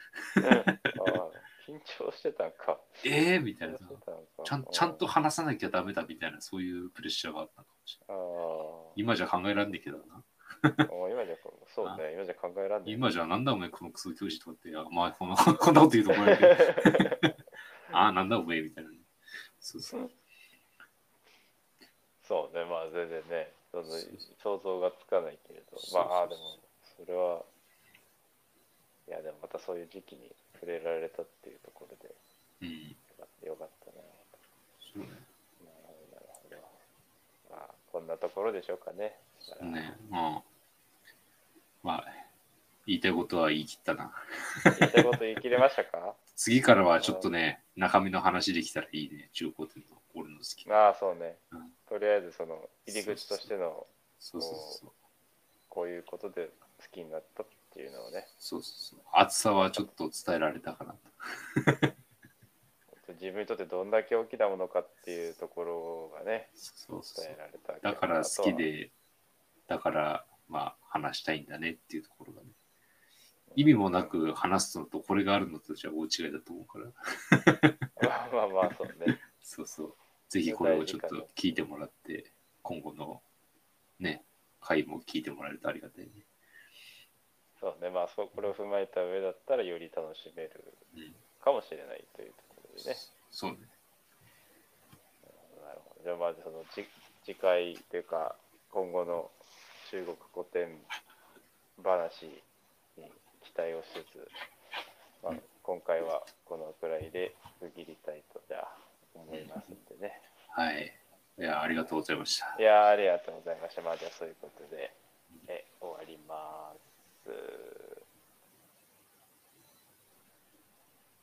緊張してたんか。ええー、みたいなちゃん、ちゃんと話さなきゃダメだみたいな、そういうプレッシャーがあったのかもしれない。あ今じゃ考えらんねえけどな。今じゃそうね今じゃ考えらんない今じゃなんだお前このクソ教師とかって、あまあこの こんなこと言うと思うけど、あ あ、なんだお前みたいなね。そうそう。そうね、まあ全然ね、その想像がつかないけれど、まあ、ああでも、それは、いや、でもまたそういう時期に触れられたっていうところで、うん。よかったよかったな。そうね。なるほど、なるほど。まあ、こんなところでしょうかね。ねまあ、まあ、言いたいことは言い切ったな。言いたいこと言い切れましたか？次からはちょっとね、中身の話できたらいいね、中高店の俺の好きな。ああ、そうねうん。とりあえず、その、入り口としての、そうそうそう。こういうことで好きになったっていうのをね、そうそうそう。厚さはちょっと伝えられたかなと。自分にとってどんだけ大きなものかっていうところがね、そうそう伝えられただから好きで、だからまあ話したいんだねっていうところがね。意味もなく話すのとこれがあるのとじゃ大違いだと思うから。まあまあまあ、そうね。そうそう。ぜひこれをちょっと聞いてもらって、今後のね、回も聞いてもらえるとありがたいね。そうね、まあそうこれを踏まえた上だったらより楽しめるうん。かもしれないというところでね。そうね。なるほど。じゃあまずその次次回というか今後の中国古典話に期待をしつつ、まあ、今回はこのくらいで区切りたいとじゃ思いますんでね。はい。いや、ありがとうございました。いや、ありがとうございました。まあ、じゃあそういうことで、え終わります。